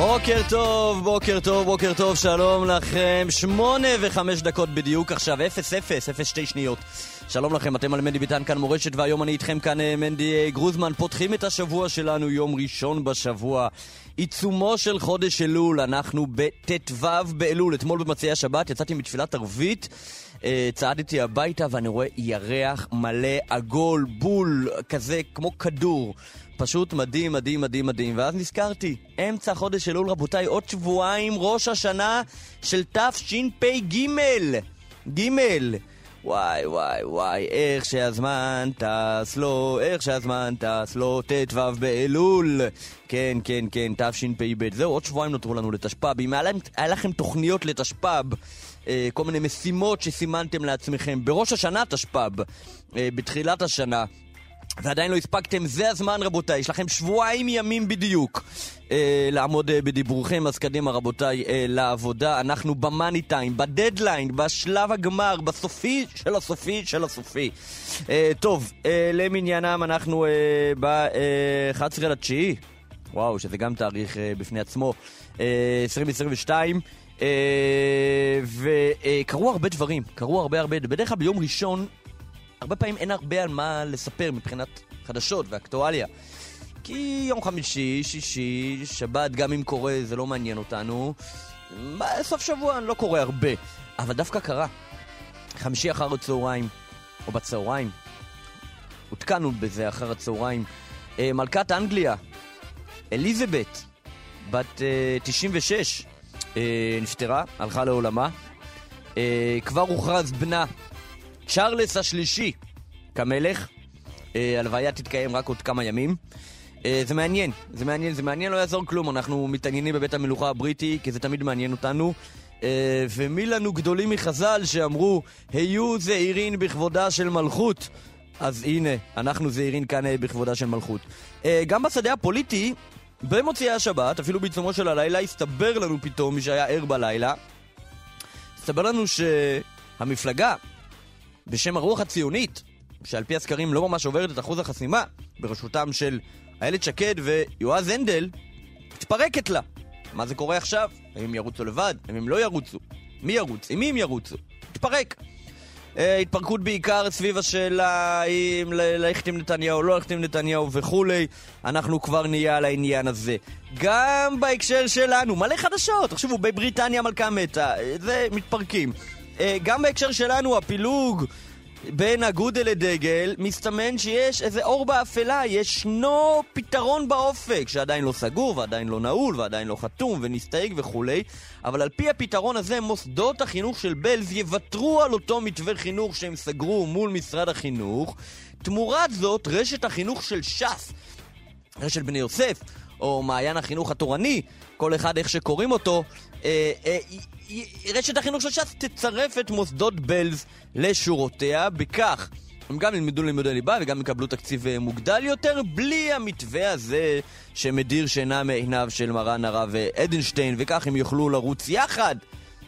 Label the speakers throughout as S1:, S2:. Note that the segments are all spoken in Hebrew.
S1: בוקר טוב, בוקר טוב, בוקר טוב, שלום לכם. שמונה וחמש דקות בדיוק עכשיו, אפס, אפס, אפס שתי שניות. שלום לכם, אתם על מנדי ביטן כאן מורשת, והיום אני איתכם כאן אה, מנדי אה, גרוזמן. פותחים את השבוע שלנו, יום ראשון בשבוע. עיצומו של חודש אלול, אנחנו בט"ו באלול. אתמול במציעי השבת יצאתי מתפילת ערבית. אה, צעדתי הביתה ואני רואה ירח מלא, עגול, בול, כזה כמו כדור. פשוט מדהים, מדהים, מדהים, מדהים. ואז נזכרתי, אמצע חודש אלול, רבותיי, עוד שבועיים ראש השנה של תשפ"ג. ג' וואי, וואי, וואי, איך שהזמן טס לו, איך שהזמן טס לו, ט"ו באלול. כן, כן, כן, תשפ"ב. זהו, עוד שבועיים נותרו לנו לתשפ"ב. אם היה, היה לכם תוכניות לתשפ"ב, אה, כל מיני משימות שסימנתם לעצמכם בראש השנה תשפ"ב, אה, בתחילת השנה, ועדיין לא הספקתם, זה הזמן רבותיי, יש לכם שבועיים ימים בדיוק אה, לעמוד אה, בדיבורכם, אז קדימה רבותיי אה, לעבודה. אנחנו במאני טיים, בדדליין, בשלב הגמר, בסופי של הסופי של הסופי. אה, טוב, אה, למניינם אנחנו אה, ב-11 לתשיעי, וואו, שזה גם תאריך אה, בפני עצמו, אה, 2022. אה, וקרו הרבה דברים, קרו הרבה הרבה, בדרך כלל ביום ראשון הרבה פעמים אין הרבה על מה לספר מבחינת חדשות ואקטואליה. כי יום חמישי, שישי, שבת, גם אם קורה, זה לא מעניין אותנו. סוף שבוע לא קורה הרבה, אבל דווקא קרה. חמישי אחר הצהריים, או בצהריים, עודכנו בזה אחר הצהריים. אה, מלכת אנגליה, אליזבת, בת 96, אה, נפטרה, הלכה לעולמה. אה, כבר הוכרז בנה צ'ארלס השלישי כמלך. אה, הלוויה תתקיים רק עוד כמה ימים. אה, זה מעניין, זה מעניין, זה מעניין, לא יעזור כלום, אנחנו מתעניינים בבית המלוכה הבריטי, כי זה תמיד מעניין אותנו. אה, ומי לנו גדולים מחז"ל שאמרו, היו זעירין בכבודה של מלכות. אז הנה, אנחנו זעירין כאן בכבודה של מלכות. אה, גם בשדה הפוליטי, במוצאי השבת, אפילו בעיצומו של הלילה, הסתבר לנו פתאום, מי שהיה ער בלילה, הסתבר לנו שהמפלגה בשם הרוח הציונית, שעל פי הסקרים לא ממש עוברת את אחוז החסימה, בראשותם של איילת שקד ויועז הנדל, מתפרקת לה. מה זה קורה עכשיו? האם הם ירוצו לבד? האם הם לא ירוצו? מי ירוץ? עם מי הם ירוצו? התפרק. Uh, התפרקות בעיקר סביב השאלה האם ללכת עם נתניהו לא ללכת עם נתניהו וכולי. אנחנו כבר נהיה על העניין הזה. גם בהקשר שלנו, מלא חדשות. תחשבו, בבריטניה מלכה מתה, זה מתפרקים. Uh, גם בהקשר שלנו, הפילוג בין אגודה לדגל, מסתמן שיש איזה אור באפלה, ישנו פתרון באופק, שעדיין לא סגור, ועדיין לא נעול, ועדיין לא חתום, ונסתייג וכולי, אבל על פי הפתרון הזה, מוסדות החינוך של בלז יוותרו על אותו מתווה חינוך שהם סגרו מול משרד החינוך. תמורת זאת, רשת החינוך של ש"ס, רשת בני יוסף, או מעיין החינוך התורני, כל אחד איך שקוראים אותו, אה, אה, רשת החינוך של ש"ס תצרף את מוסדות בלז לשורותיה, בכך הם גם ילמדו לימודי ליבה וגם יקבלו תקציב אה, מוגדל יותר, בלי המתווה הזה שמדיר שינה מעיניו של מרן הרב אדנשטיין, וכך הם יוכלו לרוץ יחד.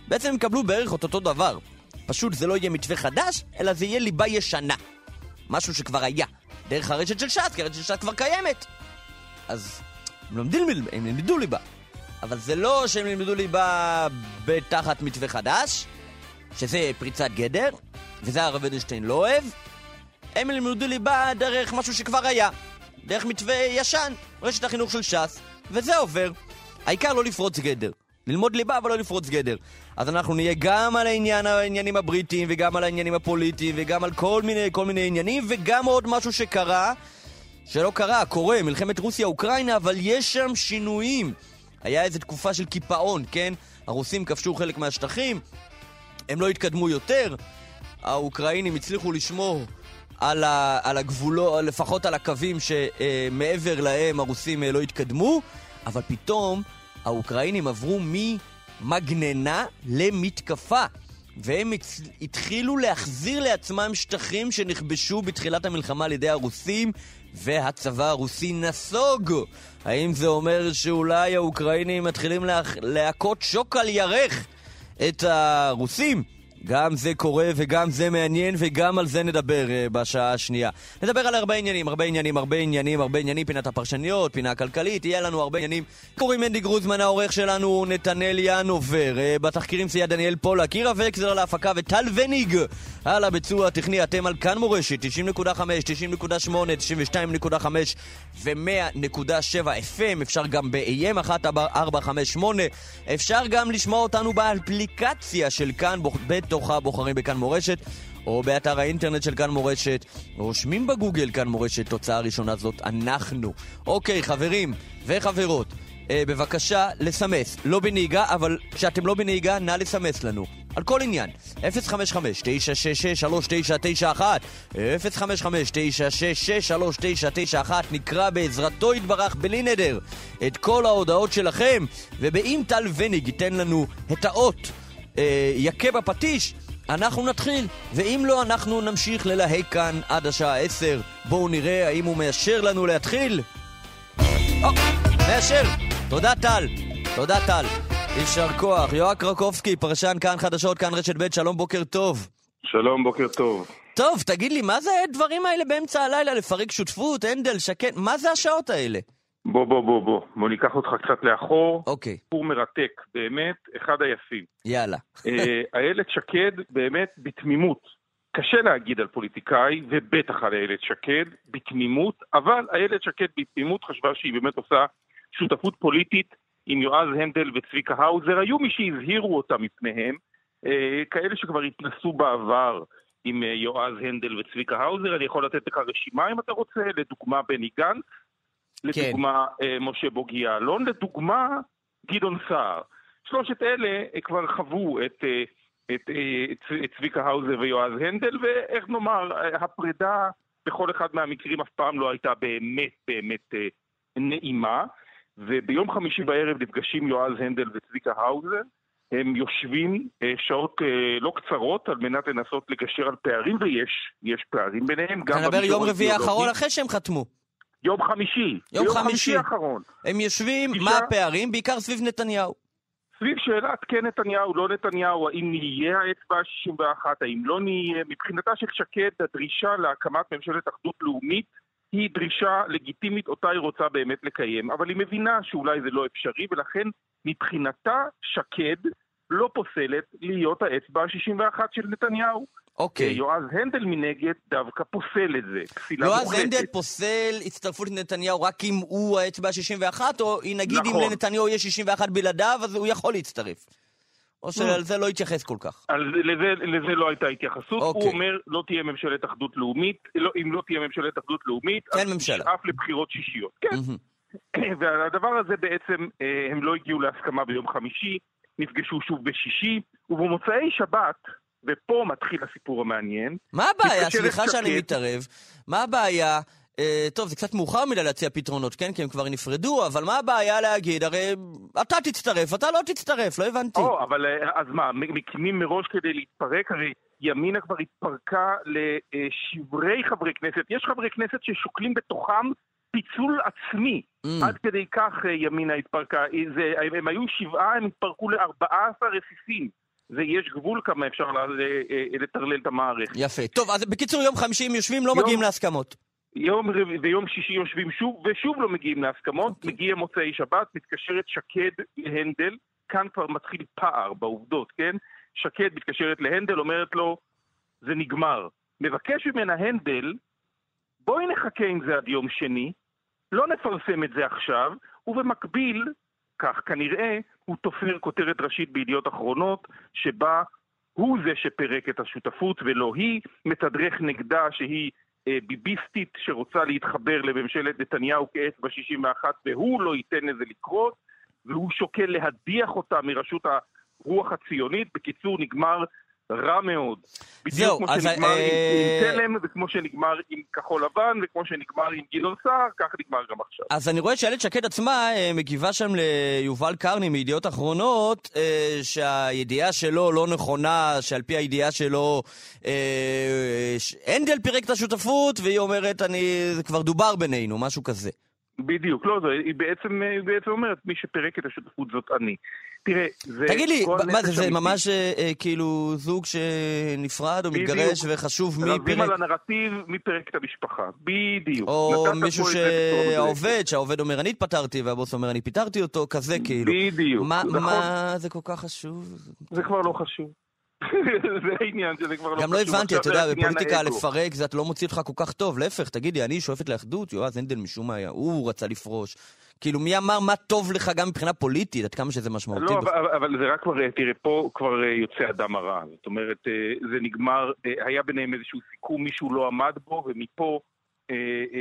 S1: בעצם הם יקבלו בערך את אותו דבר. פשוט זה לא יהיה מתווה חדש, אלא זה יהיה ליבה ישנה. משהו שכבר היה. דרך הרשת של ש"ס, כי הרשת של ש"ס כבר קיימת. אז הם לומדים, הם ילמדו ליבה. אבל זה לא שהם ילמדו ליבה בתחת מתווה חדש, שזה פריצת גדר, וזה הרב אדלשטיין לא אוהב. הם ילמדו ליבה דרך משהו שכבר היה, דרך מתווה ישן, רשת החינוך של ש"ס, וזה עובר. העיקר לא לפרוץ גדר. ללמוד ליבה אבל לא לפרוץ גדר. אז אנחנו נהיה גם על העניין, העניינים הבריטיים וגם על העניינים הפוליטיים וגם על כל מיני, כל מיני עניינים וגם עוד משהו שקרה, שלא קרה, קורה, מלחמת רוסיה-אוקראינה, אבל יש שם שינויים. היה איזו תקופה של קיפאון, כן? הרוסים כבשו חלק מהשטחים, הם לא התקדמו יותר, האוקראינים הצליחו לשמור על, ה, על הגבולות, לפחות על הקווים שמעבר להם הרוסים אה, לא התקדמו, אבל פתאום האוקראינים עברו ממגננה למתקפה. והם התחילו להחזיר לעצמם שטחים שנכבשו בתחילת המלחמה על ידי הרוסים, והצבא הרוסי נסוג. האם זה אומר שאולי האוקראינים מתחילים להכ- להכות שוק על ירך את הרוסים? גם זה קורה וגם זה מעניין וגם על זה נדבר uh, בשעה השנייה. נדבר על הרבה עניינים, הרבה עניינים, הרבה עניינים, הרבה עניינים, פינת הפרשניות, פינה כלכלית, יהיה לנו הרבה עניינים. קוראים מנדי גרוזמן, העורך שלנו נתנאל ינובר, uh, בתחקירים סייע דניאל פולק, עירה וקסלר על ההפקה וטל וניג על הביצוע הטכני. אתם על כאן מורשת, 90.5, 90.8, 92.5 ו-100.7 FM, אפשר גם ב-AM 1458, אפשר גם לשמוע אותנו באפליקציה של כאן, בתוך הבוחרים בכאן מורשת, או באתר האינטרנט של כאן מורשת, רושמים בגוגל כאן מורשת, תוצאה ראשונה זאת אנחנו. אוקיי, חברים וחברות. אה, בבקשה לסמס, לא בנהיגה, אבל כשאתם לא בנהיגה, נא לסמס לנו. על כל עניין, 055-966-3991 055-966-3991 נקרא בעזרתו יתברך בלי נדר את כל ההודעות שלכם ובאם טל וניג ייתן לנו את האות אה, יכה בפטיש אנחנו נתחיל, ואם לא, אנחנו נמשיך ללהק כאן עד השעה 10. בואו נראה האם הוא מאשר לנו להתחיל. או, מאשר! תודה טל. תודה טל. יישר כוח. יואב קרקובסקי, פרשן כאן חדשות, כאן רשת ב', שלום, בוקר טוב.
S2: שלום, בוקר טוב.
S1: טוב, תגיד לי, מה זה הדברים האלה באמצע הלילה? לפרק שותפות, הנדל, שקט? מה זה השעות האלה?
S2: בוא, בוא, בוא, בוא. בוא ניקח אותך קצת לאחור.
S1: אוקיי,
S2: סיפור מרתק, באמת, אחד היפים.
S1: יאללה.
S2: אה, איילת שקד, באמת, בתמימות. קשה להגיד על פוליטיקאי, ובטח על איילת שקד, בתמימות, אבל איילת שקד בתמימות חשבה שהיא באמת עושה שותפות פוליטית עם יועז הנדל וצביקה האוזר. היו מי שהזהירו אותה מפניהם, אה, כאלה שכבר התנסו בעבר עם אה, יועז הנדל וצביקה האוזר. אני יכול לתת לך רשימה אם אתה רוצה, לדוגמה בני גנץ, לדוגמה אה, משה בוגי יעלון, לדוגמה גדעון סער. שלושת אלה אה, כבר חוו את, אה, את, את את צביקה האוזר ויועז הנדל, ואיך נאמר, הפרידה בכל אחד מהמקרים אף פעם לא הייתה באמת באמת נעימה. וביום חמישי בערב נפגשים יועז הנדל וצביקה האוזר. הם יושבים שעות לא קצרות על מנת לנסות לגשר על פערים, ויש יש פערים ביניהם.
S1: אתה מדבר יום רביעי. האחרון אחרי שהם חתמו.
S2: יום חמישי.
S1: יום
S2: ביום
S1: חמישי.
S2: האחרון.
S1: הם יושבים,
S2: פגישה-
S1: מה הפערים? בעיקר סביב נתניהו.
S2: סביב שאלת כן נתניהו, לא נתניהו, האם נהיה האצבע ה-61, האם לא נהיה, מבחינתה של שקד הדרישה להקמת ממשלת אחדות לאומית היא דרישה לגיטימית אותה היא רוצה באמת לקיים, אבל היא מבינה שאולי זה לא אפשרי, ולכן מבחינתה שקד לא פוסלת להיות האצבע ה-61 של נתניהו.
S1: אוקיי.
S2: יועז הנדל מנגד דווקא פוסל את זה, פסילה
S1: יועז
S2: מוחלטת.
S1: הנדל פוסל הצטרפות לנתניהו רק אם הוא האצבע ה-61, או נגיד אם
S2: נכון.
S1: לנתניהו יש 61 בלעדיו, אז הוא יכול להצטרף. או שעל זה לא יתייחס כל כך.
S2: על זה, לזה, לזה לא הייתה התייחסות.
S1: אוקיי.
S2: הוא אומר, לא תהיה ממשלת אחדות לאומית, לא, אם לא תהיה ממשלת אחדות לאומית,
S1: אין
S2: אז
S1: ממשלה.
S2: נשאף לבחירות שישיות. כן,
S1: מהמם.
S2: והדבר הזה בעצם, אה, הם לא הגיעו להסכמה ביום חמישי, נפגשו שוב בשישי, ובמוצאי שבת, ופה מתחיל הסיפור המעניין,
S1: מה הבעיה? סליחה שאני. מתערב. מה הבעיה? אה, טוב, זה קצת מאוחר מדי להציע פתרונות, כן? כי הם כבר נפרדו, אבל מה הבעיה להגיד? הרי אתה תצטרף, אתה לא תצטרף, לא הבנתי.
S2: או, אבל אה, אז מה, מקימים מראש כדי להתפרק? הרי ימינה כבר התפרקה לשברי חברי כנסת. יש חברי כנסת ששוקלים בתוכם פיצול עצמי.
S1: Mm.
S2: עד כדי כך אה, ימינה התפרקה. זה, הם, הם היו שבעה, הם התפרקו ל-14 רסיסים. זה יש גבול כמה אפשר ל- אה, לטרלל את המערכת.
S1: יפה. טוב, אז בקיצור, יום חמישי הם יושבים, לא
S2: יום-
S1: מגיעים להסכמות.
S2: יום רביעי ויום שישי יושבים שוב, ושוב לא מגיעים להסכמות.
S1: אוקיי.
S2: מגיע מוצאי שבת, מתקשרת שקד להנדל, כאן כבר מתחיל פער בעובדות, כן? שקד מתקשרת להנדל, אומרת לו, זה נגמר. מבקש ממנה הנדל, בואי נחכה עם זה עד יום שני, לא נפרסם את זה עכשיו, ובמקביל, כך כנראה, הוא תופר כותרת ראשית בידיעות אחרונות, שבה הוא זה שפירק את השותפות ולא היא, מתדרך נגדה שהיא אה, ביביסטית שרוצה להתחבר לממשלת נתניהו כאצבע 61 והוא לא ייתן לזה לקרות, והוא שוקל להדיח אותה מראשות הרוח הציונית. בקיצור, נגמר רע מאוד. בדיוק כמו שנגמר
S1: אה,
S2: עם עם תלם, וכמו שנגמר עם כחול לבן, וכמו שנגמר עם גדעון סער, כך נגמר גם עכשיו.
S1: אז אני רואה שאיילת שקד עצמה אה, מגיבה שם ליובל קרני מידיעות אחרונות, אה, שהידיעה שלו לא נכונה, שעל פי הידיעה שלו אה, הנדל פירק את השותפות, והיא אומרת, אני, זה כבר דובר בינינו, משהו כזה.
S2: בדיוק, לא, זה, היא, בעצם, היא בעצם אומרת, מי שפירק את השותפות זאת אני. תראה, זה...
S1: תגיד לי, מה זה, זה. ממש אה, אה, כאילו זוג שנפרד או
S2: בדיוק.
S1: מתגרש וחשוב מי
S2: רבים
S1: פירק?
S2: על הנרטיב, מי פירק את המשפחה. בדיוק.
S1: או מישהו. שהעובד, שהעובד אומר אני התפטרתי והבוס אומר אני פיטרתי אותו, כזה כאילו.
S2: בדיוק,
S1: מה,
S2: נכון.
S1: מה זה כל כך חשוב?
S2: זה כבר לא חשוב. זה העניין שזה כבר לא.
S1: גם לא הבנתי, אתה יודע, בפוליטיקה. לפרק זה לא מוציא אותך כל כך טוב, להפך, תגידי, אני שואפת לאחדות, יועז הנדל משום מה היה, הוא רצה לפרוש. כאילו, מי אמר מה טוב לך גם מבחינה פוליטית, עד כמה שזה משמעותי.
S2: לא. אבל, אבל זה רק כבר, תראה, פה כבר אה, יוצא הדם הרע. זאת אומרת, אה, זה נגמר, אה, היה ביניהם איזשהו סיכום, מישהו לא עמד בו, ומפה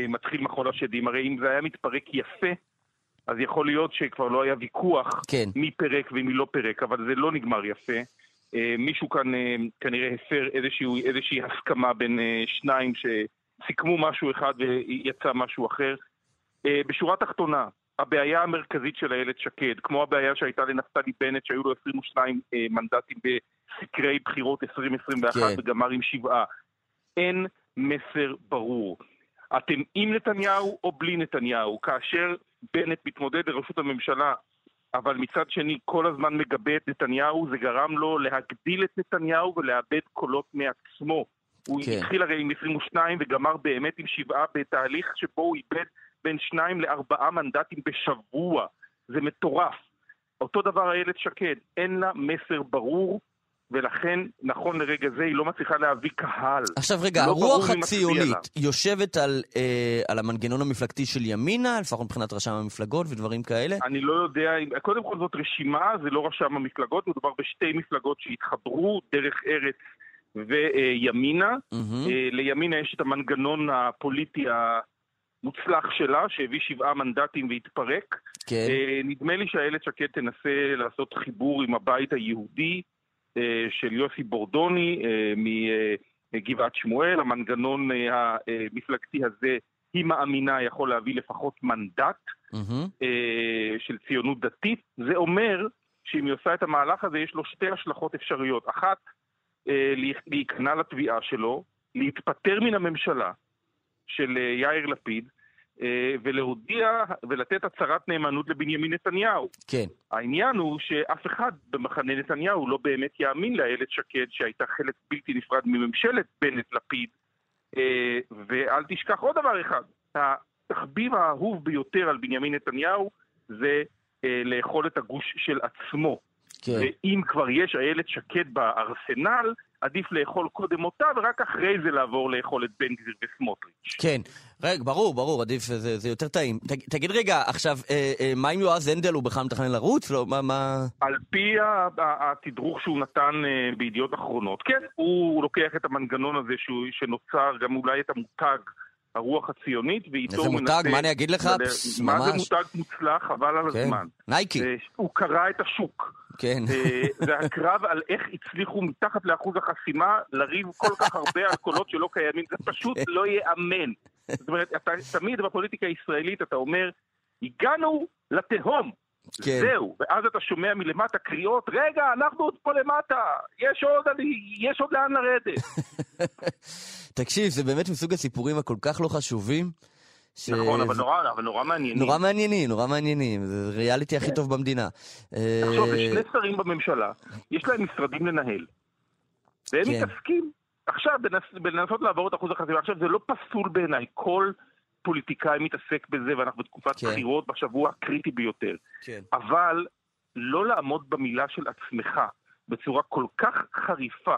S2: מתחיל מחול השדים. הרי אם זה היה מתפרק יפה, אז יכול להיות שכבר לא היה ויכוח
S1: כן.
S2: מי פירק ומי לא פירק, אבל זה לא נגמר יפה. אה, מישהו כאן אה, כנראה הפר איזשהו, איזושהי הסכמה בין אה, שניים שסיכמו משהו אחד ויצא משהו אחר. בשורה התחתונה, הבעיה המרכזית של איילת שקד, כמו הבעיה שהייתה לנפתלי בנט, שהיו לו 22 אה, מנדטים בסקרי בחירות 2021
S1: כן.
S2: וגמר עם שבעה, אין מסר ברור. אתם עם נתניהו או בלי נתניהו? כאשר בנט מתמודד לראשות הממשלה, אבל מצד שני כל הזמן מגבה את נתניהו, זה גרם לו להגדיל את נתניהו ולאבד קולות מעצמו. הוא
S1: כן.
S2: התחיל הרי עם 22 וגמר באמת עם שבעה בתהליך שבו הוא איבד בין שניים לארבעה מנדטים בשבוע. זה מטורף. אותו דבר איילת שקד, אין לה מסר ברור, ולכן, נכון לרגע זה, היא לא מצליחה להביא קהל.
S1: עכשיו רגע,
S2: לא
S1: הרוח. הציונית יושבת על, אה, על המנגנון המפלגתי של ימינה, לפחות מבחינת רשם המפלגות ודברים כאלה?
S2: אני לא יודע, קודם כל זאת רשימה, זה לא רשם המפלגות, מדובר בשתי מפלגות שהתחברו, דרך ארץ וימינה.
S1: מהמם.
S2: אה, לימינה יש את המנגנון הפוליטי המוצלח שלה, שהביא שבעה מנדטים והתפרק.
S1: כן.
S2: אה, נדמה לי שאיילת שקד תנסה לעשות חיבור עם הבית היהודי של יוסי בורדוני אה, מגבעת שמואל. המנגנון אה, המפלגתי הזה, היא מאמינה, יכול להביא לפחות מנדט. אה, של ציונות דתית, זה אומר שאם היא עושה את המהלך הזה, יש לו שתי השלכות אפשריות. אחת, אה, להיכ- להיכנע לתביעה שלו, להתפטר מן הממשלה של אה, יאיר לפיד, אה, ולהודיע ולתת הצהרת נאמנות לבנימין נתניהו.
S1: כן.
S2: העניין הוא שאף אחד במחנה נתניהו לא באמת יאמין לאיילת שקד, שהייתה חלק בלתי נפרד מממשלת בנט-לפיד. אה, ואל תשכח עוד דבר אחד, התחביב האהוב ביותר על בנימין נתניהו זה אה, לאכול את הגוש של עצמו.
S1: כן.
S2: ואם כבר יש איילת שקד בארסנל, עדיף לאכול קודם אותה ורק אחרי זה לעבור לאכול את בן גביר וסמוטריץ'.
S1: כן, רגע, ברור, ברור, עדיף, זה, זה יותר טעים. תג, תגיד רגע, עכשיו, אה, אה, מה עם יועז הנדל, הוא בכלל מתכנן לרוץ? לא, מה, מה...
S2: על פי התדרוך שהוא נתן אה, בידיעות אחרונות, כן, הוא לוקח את המנגנון הזה שהוא, שנוצר, גם אולי את המותג, הרוח הציונית, ואיתו
S1: איזה
S2: הוא
S1: מותג,
S2: מנסה...
S1: מה אני אגיד לך?
S2: לד-
S1: פס,
S2: מה זה
S1: ממש.
S2: מותג מוצלח? חבל על
S1: כן,
S2: הזמן.
S1: נייקי,
S2: אה, הוא קרא את השוק.
S1: כן.
S2: אה, זה הקרב על איך הצליחו מתחת לאחוז החסימה לריב כל כך הרבה על קולות שלא קיימים, זה פשוט
S1: כן.
S2: לא ייאמן. זאת אומרת, אתה, תמיד בפוליטיקה הישראלית אתה אומר, הגענו לתהום.
S1: כן.
S2: זהו, ואז אתה שומע מלמטה קריאות, רגע, אנחנו עוד פה למטה, יש עוד, יש עוד לאן לרדת.
S1: תקשיב, זה באמת מסוג הסיפורים הכל כך לא חשובים. ש-
S2: נכון, אבל נורא, אבל נורא מעניינים.
S1: נורא מעניינים, נורא מעניינים, זה ריאליטי הכי טוב במדינה. אה,
S2: תחשוב, יש שני שרים בממשלה, יש להם משרדים לנהל, והם
S1: כן.
S2: מתעסקים עכשיו בנס- בלנסות לעבור את אחוז החסימה. עכשיו, זה לא פסול בעיניי, כל פוליטיקאי מתעסק בזה, ואנחנו בתקופת
S1: כן.
S2: בחירות בשבוע הקריטי ביותר.
S1: כן.
S2: אבל לא לעמוד במילה של עצמך בצורה כל כך חריפה.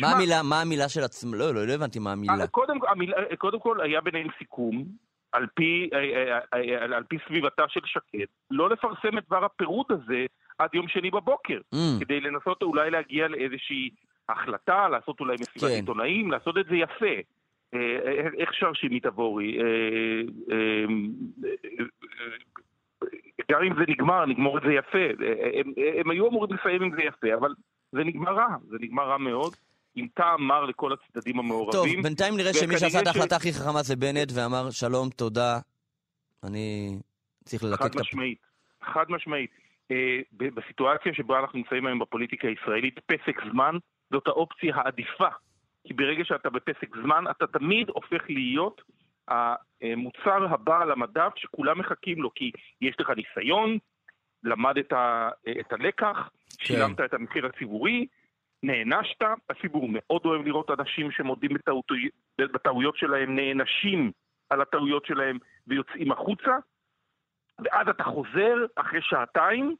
S1: מה
S2: שמע,
S1: המילה, מה המילה של עצמם? לא, לא, לא הבנתי מה המילה.
S2: אה, קודם, המילה, קודם כל היה ביניהם סיכום, על פי, אה, אה, אה, על פי סביבתה של שקד, לא לפרסם את דבר הפירוט הזה עד יום שני בבוקר,
S1: Mm,
S2: כדי לנסות אולי להגיע לאיזושהי החלטה, לעשות אולי מסיבת
S1: כן.
S2: עיתונאים, לעשות את זה יפה. אה, איך שר שימי תבורי? אה, אה, גם אם זה נגמר, נגמור את זה יפה. הם, הם היו אמורים לסיים עם זה יפה, אבל זה נגמר רע, זה נגמר רע מאוד. עם טעם מר לכל הצדדים
S1: טוב,
S2: המעורבים.
S1: בינתיים נראה שמי שעשה את ההחלטה הכי חכמה זה בנט, ואמר, שלום, תודה, אני צריך ללקק
S2: חד
S1: את הפ...
S2: משמעית, חד משמעית. בסיטואציה שבה אנחנו נמצאים היום בפוליטיקה הישראלית, פסק זמן זאת האופציה העדיפה. כי ברגע שאתה בפסק זמן, אתה תמיד הופך להיות המוצר הבא על המדף שכולם מחכים לו, כי יש לך ניסיון, למדת את הלקח, שילמת את המחיר הציבורי, נענשת, הציבור מאוד אוהב לראות אנשים שמודים בטעותי- בטעויות שלהם, נענשים על הטעויות שלהם ויוצאים החוצה, ואז אתה חוזר אחרי שעתיים,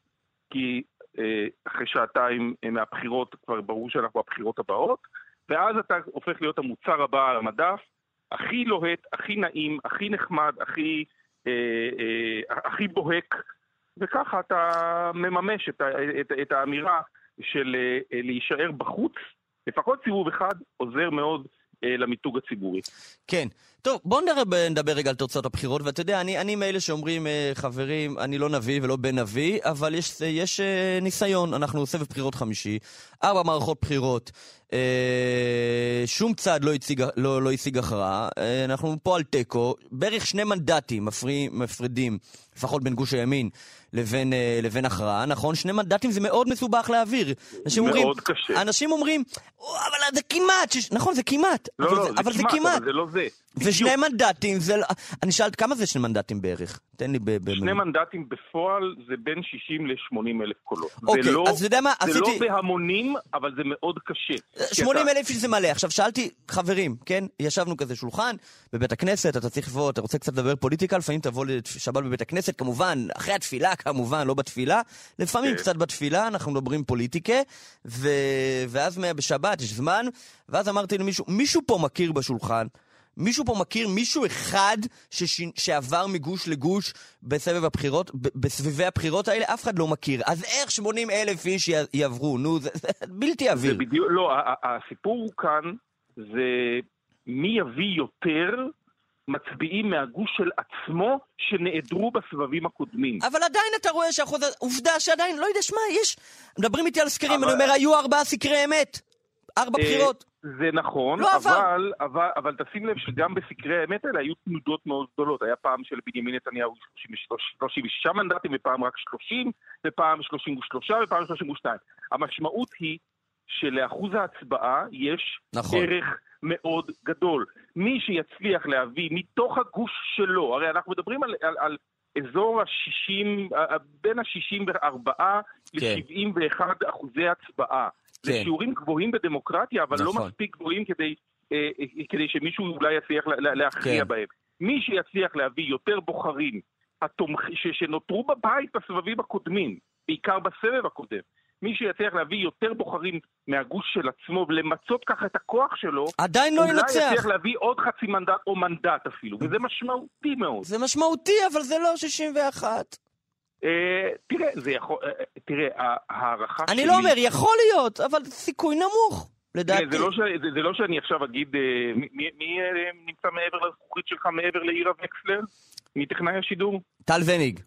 S2: כי אה, אחרי שעתיים אה, מהבחירות כבר ברור שאנחנו בבחירות הבאות, ואז אתה הופך להיות המוצר הבא על המדף, הכי לוהט, הכי נעים, הכי נחמד, הכי, אה, אה, הכי בוהק, וככה אתה מממש את, את, את האמירה של אה, להישאר בחוץ, לפחות סיבוב אחד, עוזר מאוד אה, למיתוג הציבורי.
S1: כן. טוב, בואו נדבר, נדבר רגע על תוצאות הבחירות, ואתה יודע, אני, אני מאלה שאומרים, אה, חברים, אני לא נביא ולא בן נביא, אבל יש, יש אה, ניסיון, אנחנו סבב בחירות חמישי, ארבע מערכות בחירות, אה, שום צד לא הציג, לא, לא השיג הכרעה, אה, אנחנו פה על תיקו, בערך שני מנדטים מפרי, מפרידים, לפחות בין גוש הימין לבין, אה, לבין הכרעה, נכון? שני מנדטים זה מאוד מסובך להעביר. אנשים
S2: מאוד
S1: אומרים,
S2: קשה.
S1: אנשים אומרים, "או, אבל זה כמעט, שיש- נכון, זה כמעט,
S2: לא,
S1: אבל,
S2: לא,
S1: זה, אבל זה כמעט.
S2: אבל זה לא זה.
S1: ושני. מנדטים, זה לא... אני שאלת, כמה זה שני מנדטים בערך? תן לי ב...
S2: שני מנדטים בפועל זה בין 60 ל-80 אלף קולות.
S1: אוקיי,
S2: זה לא,
S1: אז אתה יודע מה,
S2: זה
S1: עשיתי-
S2: לא בהמונים, אבל זה מאוד קשה. כי
S1: 80
S2: אתה-
S1: אלף איש זה מלא. עכשיו, שאלתי, חברים, כן? ישבנו כזה שולחן בבית הכנסת, אתה צריך לבוא, אתה רוצה קצת לדבר פוליטיקה, לפעמים תבוא לשבת בבית הכנסת, כמובן, אחרי התפילה, כמובן, לא בתפילה. לפעמים
S2: כן.
S1: קצת בתפילה, אנחנו מדברים פוליטיקה, ו... ואז בשבת יש זמן, ואז אמרתי למישהו, מישהו פה מכיר בשולחן, מישהו פה מכיר מישהו אחד שש... שעבר מגוש לגוש בסבב הבחירות, ב- בסבבי הבחירות האלה? אף אחד לא מכיר. אז איך 80 אלף איש י... יעברו? נו, זה, זה בלתי
S2: זה
S1: עביר.
S2: בדיוק, לא, הסיפור כאן זה מי יביא יותר מצביעים מהגוש של עצמו שנעדרו בסבבים הקודמים.
S1: אבל עדיין אתה רואה שאחוז... עובדה שעדיין, לא יודע, שמע, יש... מדברים איתי על סקרים,
S2: אבל-
S1: אני אומר, היו ארבעה סקרי אמת. ארבע
S2: אה,
S1: בחירות.
S2: זה נכון,
S1: לא עבר.
S2: אבל, אבל, אבל תשים לב שגם בסקרי האמת האלה היו תנודות מאוד גדולות. היה פעם של בנימין נתניהו 33 36 מנדטים, ופעם רק 30, ופעם 33, ופעם 32. המשמעות היא שלאחוז ההצבעה יש
S1: נכון.
S2: ערך מאוד גדול. מי שיצליח להביא מתוך הגוש שלו, הרי אנחנו מדברים על, על, על אזור ה-60, בין ה-64
S1: כן.
S2: ל-71 אחוזי הצבעה.
S1: כן.
S2: זה שיעורים גבוהים בדמוקרטיה, אבל
S1: נכון.
S2: לא מספיק גבוהים כדי, אה, אה, כדי שמישהו אולי יצליח לה- לה- להכריע
S1: כן.
S2: בהם. מי שיצליח להביא יותר בוחרים התומכ... ש... שנותרו בבית בסבבים הקודמים, בעיקר בסבב הקודם, מי שיצליח להביא יותר בוחרים מהגוש של עצמו ולמצות ככה את הכוח שלו,
S1: עדיין לא
S2: אולי
S1: ינצח.
S2: יצליח להביא עוד חצי מנדט או מנדט אפילו, וזה משמעותי מאוד.
S1: זה משמעותי, אבל זה לא 61.
S2: אה, תראה, זה יכול... אה, אה, תראה, ההערכה שלי...
S1: אני לא אומר, יכול להיות, אבל סיכוי נמוך, לדעתי.
S2: זה לא, ש... זה, זה לא שאני עכשיו אגיד מי, מי- מי נמצא מעבר לזכוכית שלך, מעבר לעירה וקסלר? מטכנאי השידור?
S1: טל וניג.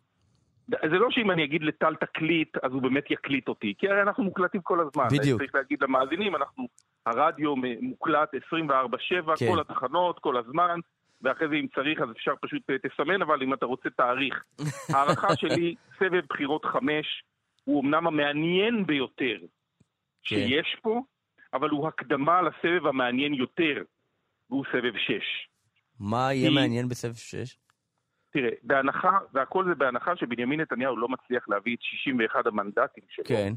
S2: זה לא שאם אני אגיד לטל תקליט, אז הוא באמת יקליט אותי, כי הרי אנחנו מוקלטים כל הזמן.
S1: בדיוק.
S2: צריך להגיד למאזינים, אנחנו, הרדיו מוקלט 24-7,
S1: כן.
S2: כל התחנות, כל הזמן, ואחרי זה אם צריך אז אפשר פשוט אה, תסמן, אבל אם אתה רוצה תאריך. ההערכה שלי, סבב בחירות חמש, הוא אמנם המעניין ביותר
S1: כן.
S2: שיש פה, אבל הוא הקדמה לסבב המעניין יותר, והוא סבב שש.
S1: מה יהיה מעניין בסבב 6?
S2: תראה, בהנחה, והכל זה בהנחה שבנימין נתניהו לא מצליח להביא את 61 המנדטים שלו,
S1: כן.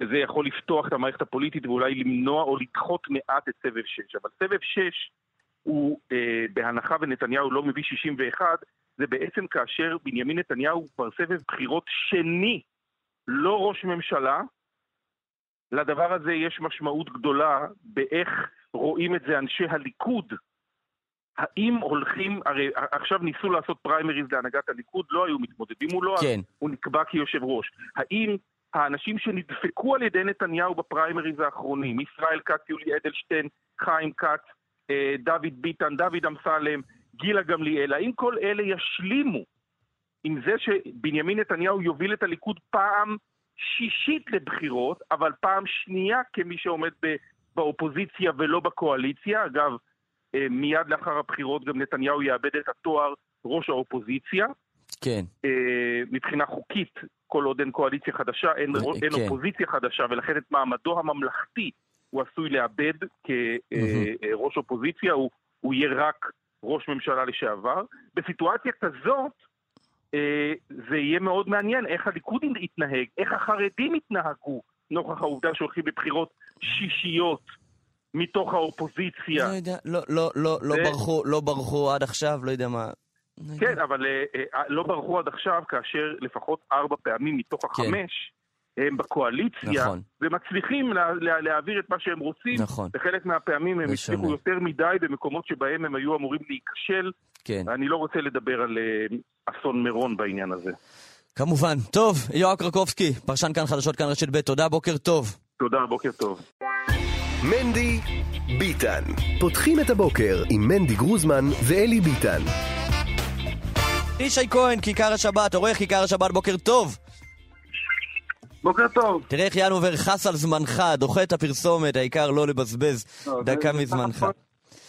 S2: וזה יכול לפתוח את המערכת הפוליטית ואולי למנוע או לדחות מעט את סבב 6. אבל סבב 6 הוא, אה, בהנחה ונתניהו לא מביא 61, זה בעצם כאשר בנימין נתניהו הוא כבר סבב בחירות שני, לא ראש ממשלה. לדבר הזה יש משמעות גדולה באיך רואים את זה אנשי הליכוד. האם הולכים, הרי עכשיו ניסו לעשות פריימריז להנהגת הליכוד, לא היו מתמודדים מולו,
S1: כן.
S2: הוא נקבע כיושב ראש. האם האנשים שנדפקו על ידי נתניהו בפריימריז האחרונים, ישראל כץ, יולי אדלשטיין, חיים כץ, דוד ביטן, דוד אמסלם, גילה גמליאל, האם כל אלה ישלימו עם זה שבנימין נתניהו יוביל את הליכוד פעם שישית לבחירות, אבל פעם שנייה כמי שעומד ב, באופוזיציה ולא בקואליציה. אגב, אה, מיד לאחר הבחירות גם נתניהו יאבד את התואר ראש האופוזיציה.
S1: כן.
S2: אה, מבחינה חוקית, כל עוד אין קואליציה חדשה, אין,
S1: אה,
S2: אין
S1: כן.
S2: אופוזיציה חדשה, ולכן את מעמדו הממלכתי הוא עשוי לאבד כראש אופוזיציה, הוא, הוא יהיה רק ראש ממשלה לשעבר. בסיטואציה כזאת, אה, זה יהיה מאוד מעניין איך הליכוד יתנהג, איך החרדים יתנהגו, נוכח העובדה שהולכים לבחירות שישיות מתוך האופוזיציה.
S1: לא יודע, לא, לא, לא, לא
S2: זה-
S1: ברחו, לא ברחו עד עכשיו, לא יודע מה. לא.
S2: כן, אבל אה, אה, לא ברחו עד עכשיו, כאשר לפחות ארבע פעמים מתוך
S1: כן.
S2: החמש הם בקואליציה,
S1: נכון.
S2: ומצליחים לה, לה, להעביר את מה שהם רוצים.
S1: נכון.
S2: בחלק מהפעמים הם הצליחו. יותר מדי במקומות שבהם הם היו אמורים להיכשל.
S1: כן.
S2: אני לא רוצה לדבר על אה, אסון מירון בעניין הזה.
S1: כמובן. טוב, יואב קרקובסקי, פרשן כאן חדשות כאן רשת ב', תודה, בוקר טוב.
S2: תודה, בוקר טוב.
S3: מנדי ביטן. פותחים את הבוקר עם מנדי גרוזמן ואלי ביטן.
S1: ישי כהן, כיכר השבת, עורך כיכר השבת, בוקר טוב.
S4: בוקר טוב.
S1: תראה איך ינובר חס על זמנך, דוחה את הפרסומת, העיקר לא לבזבז
S4: לא,
S1: דקה
S4: זה
S1: מזמנך.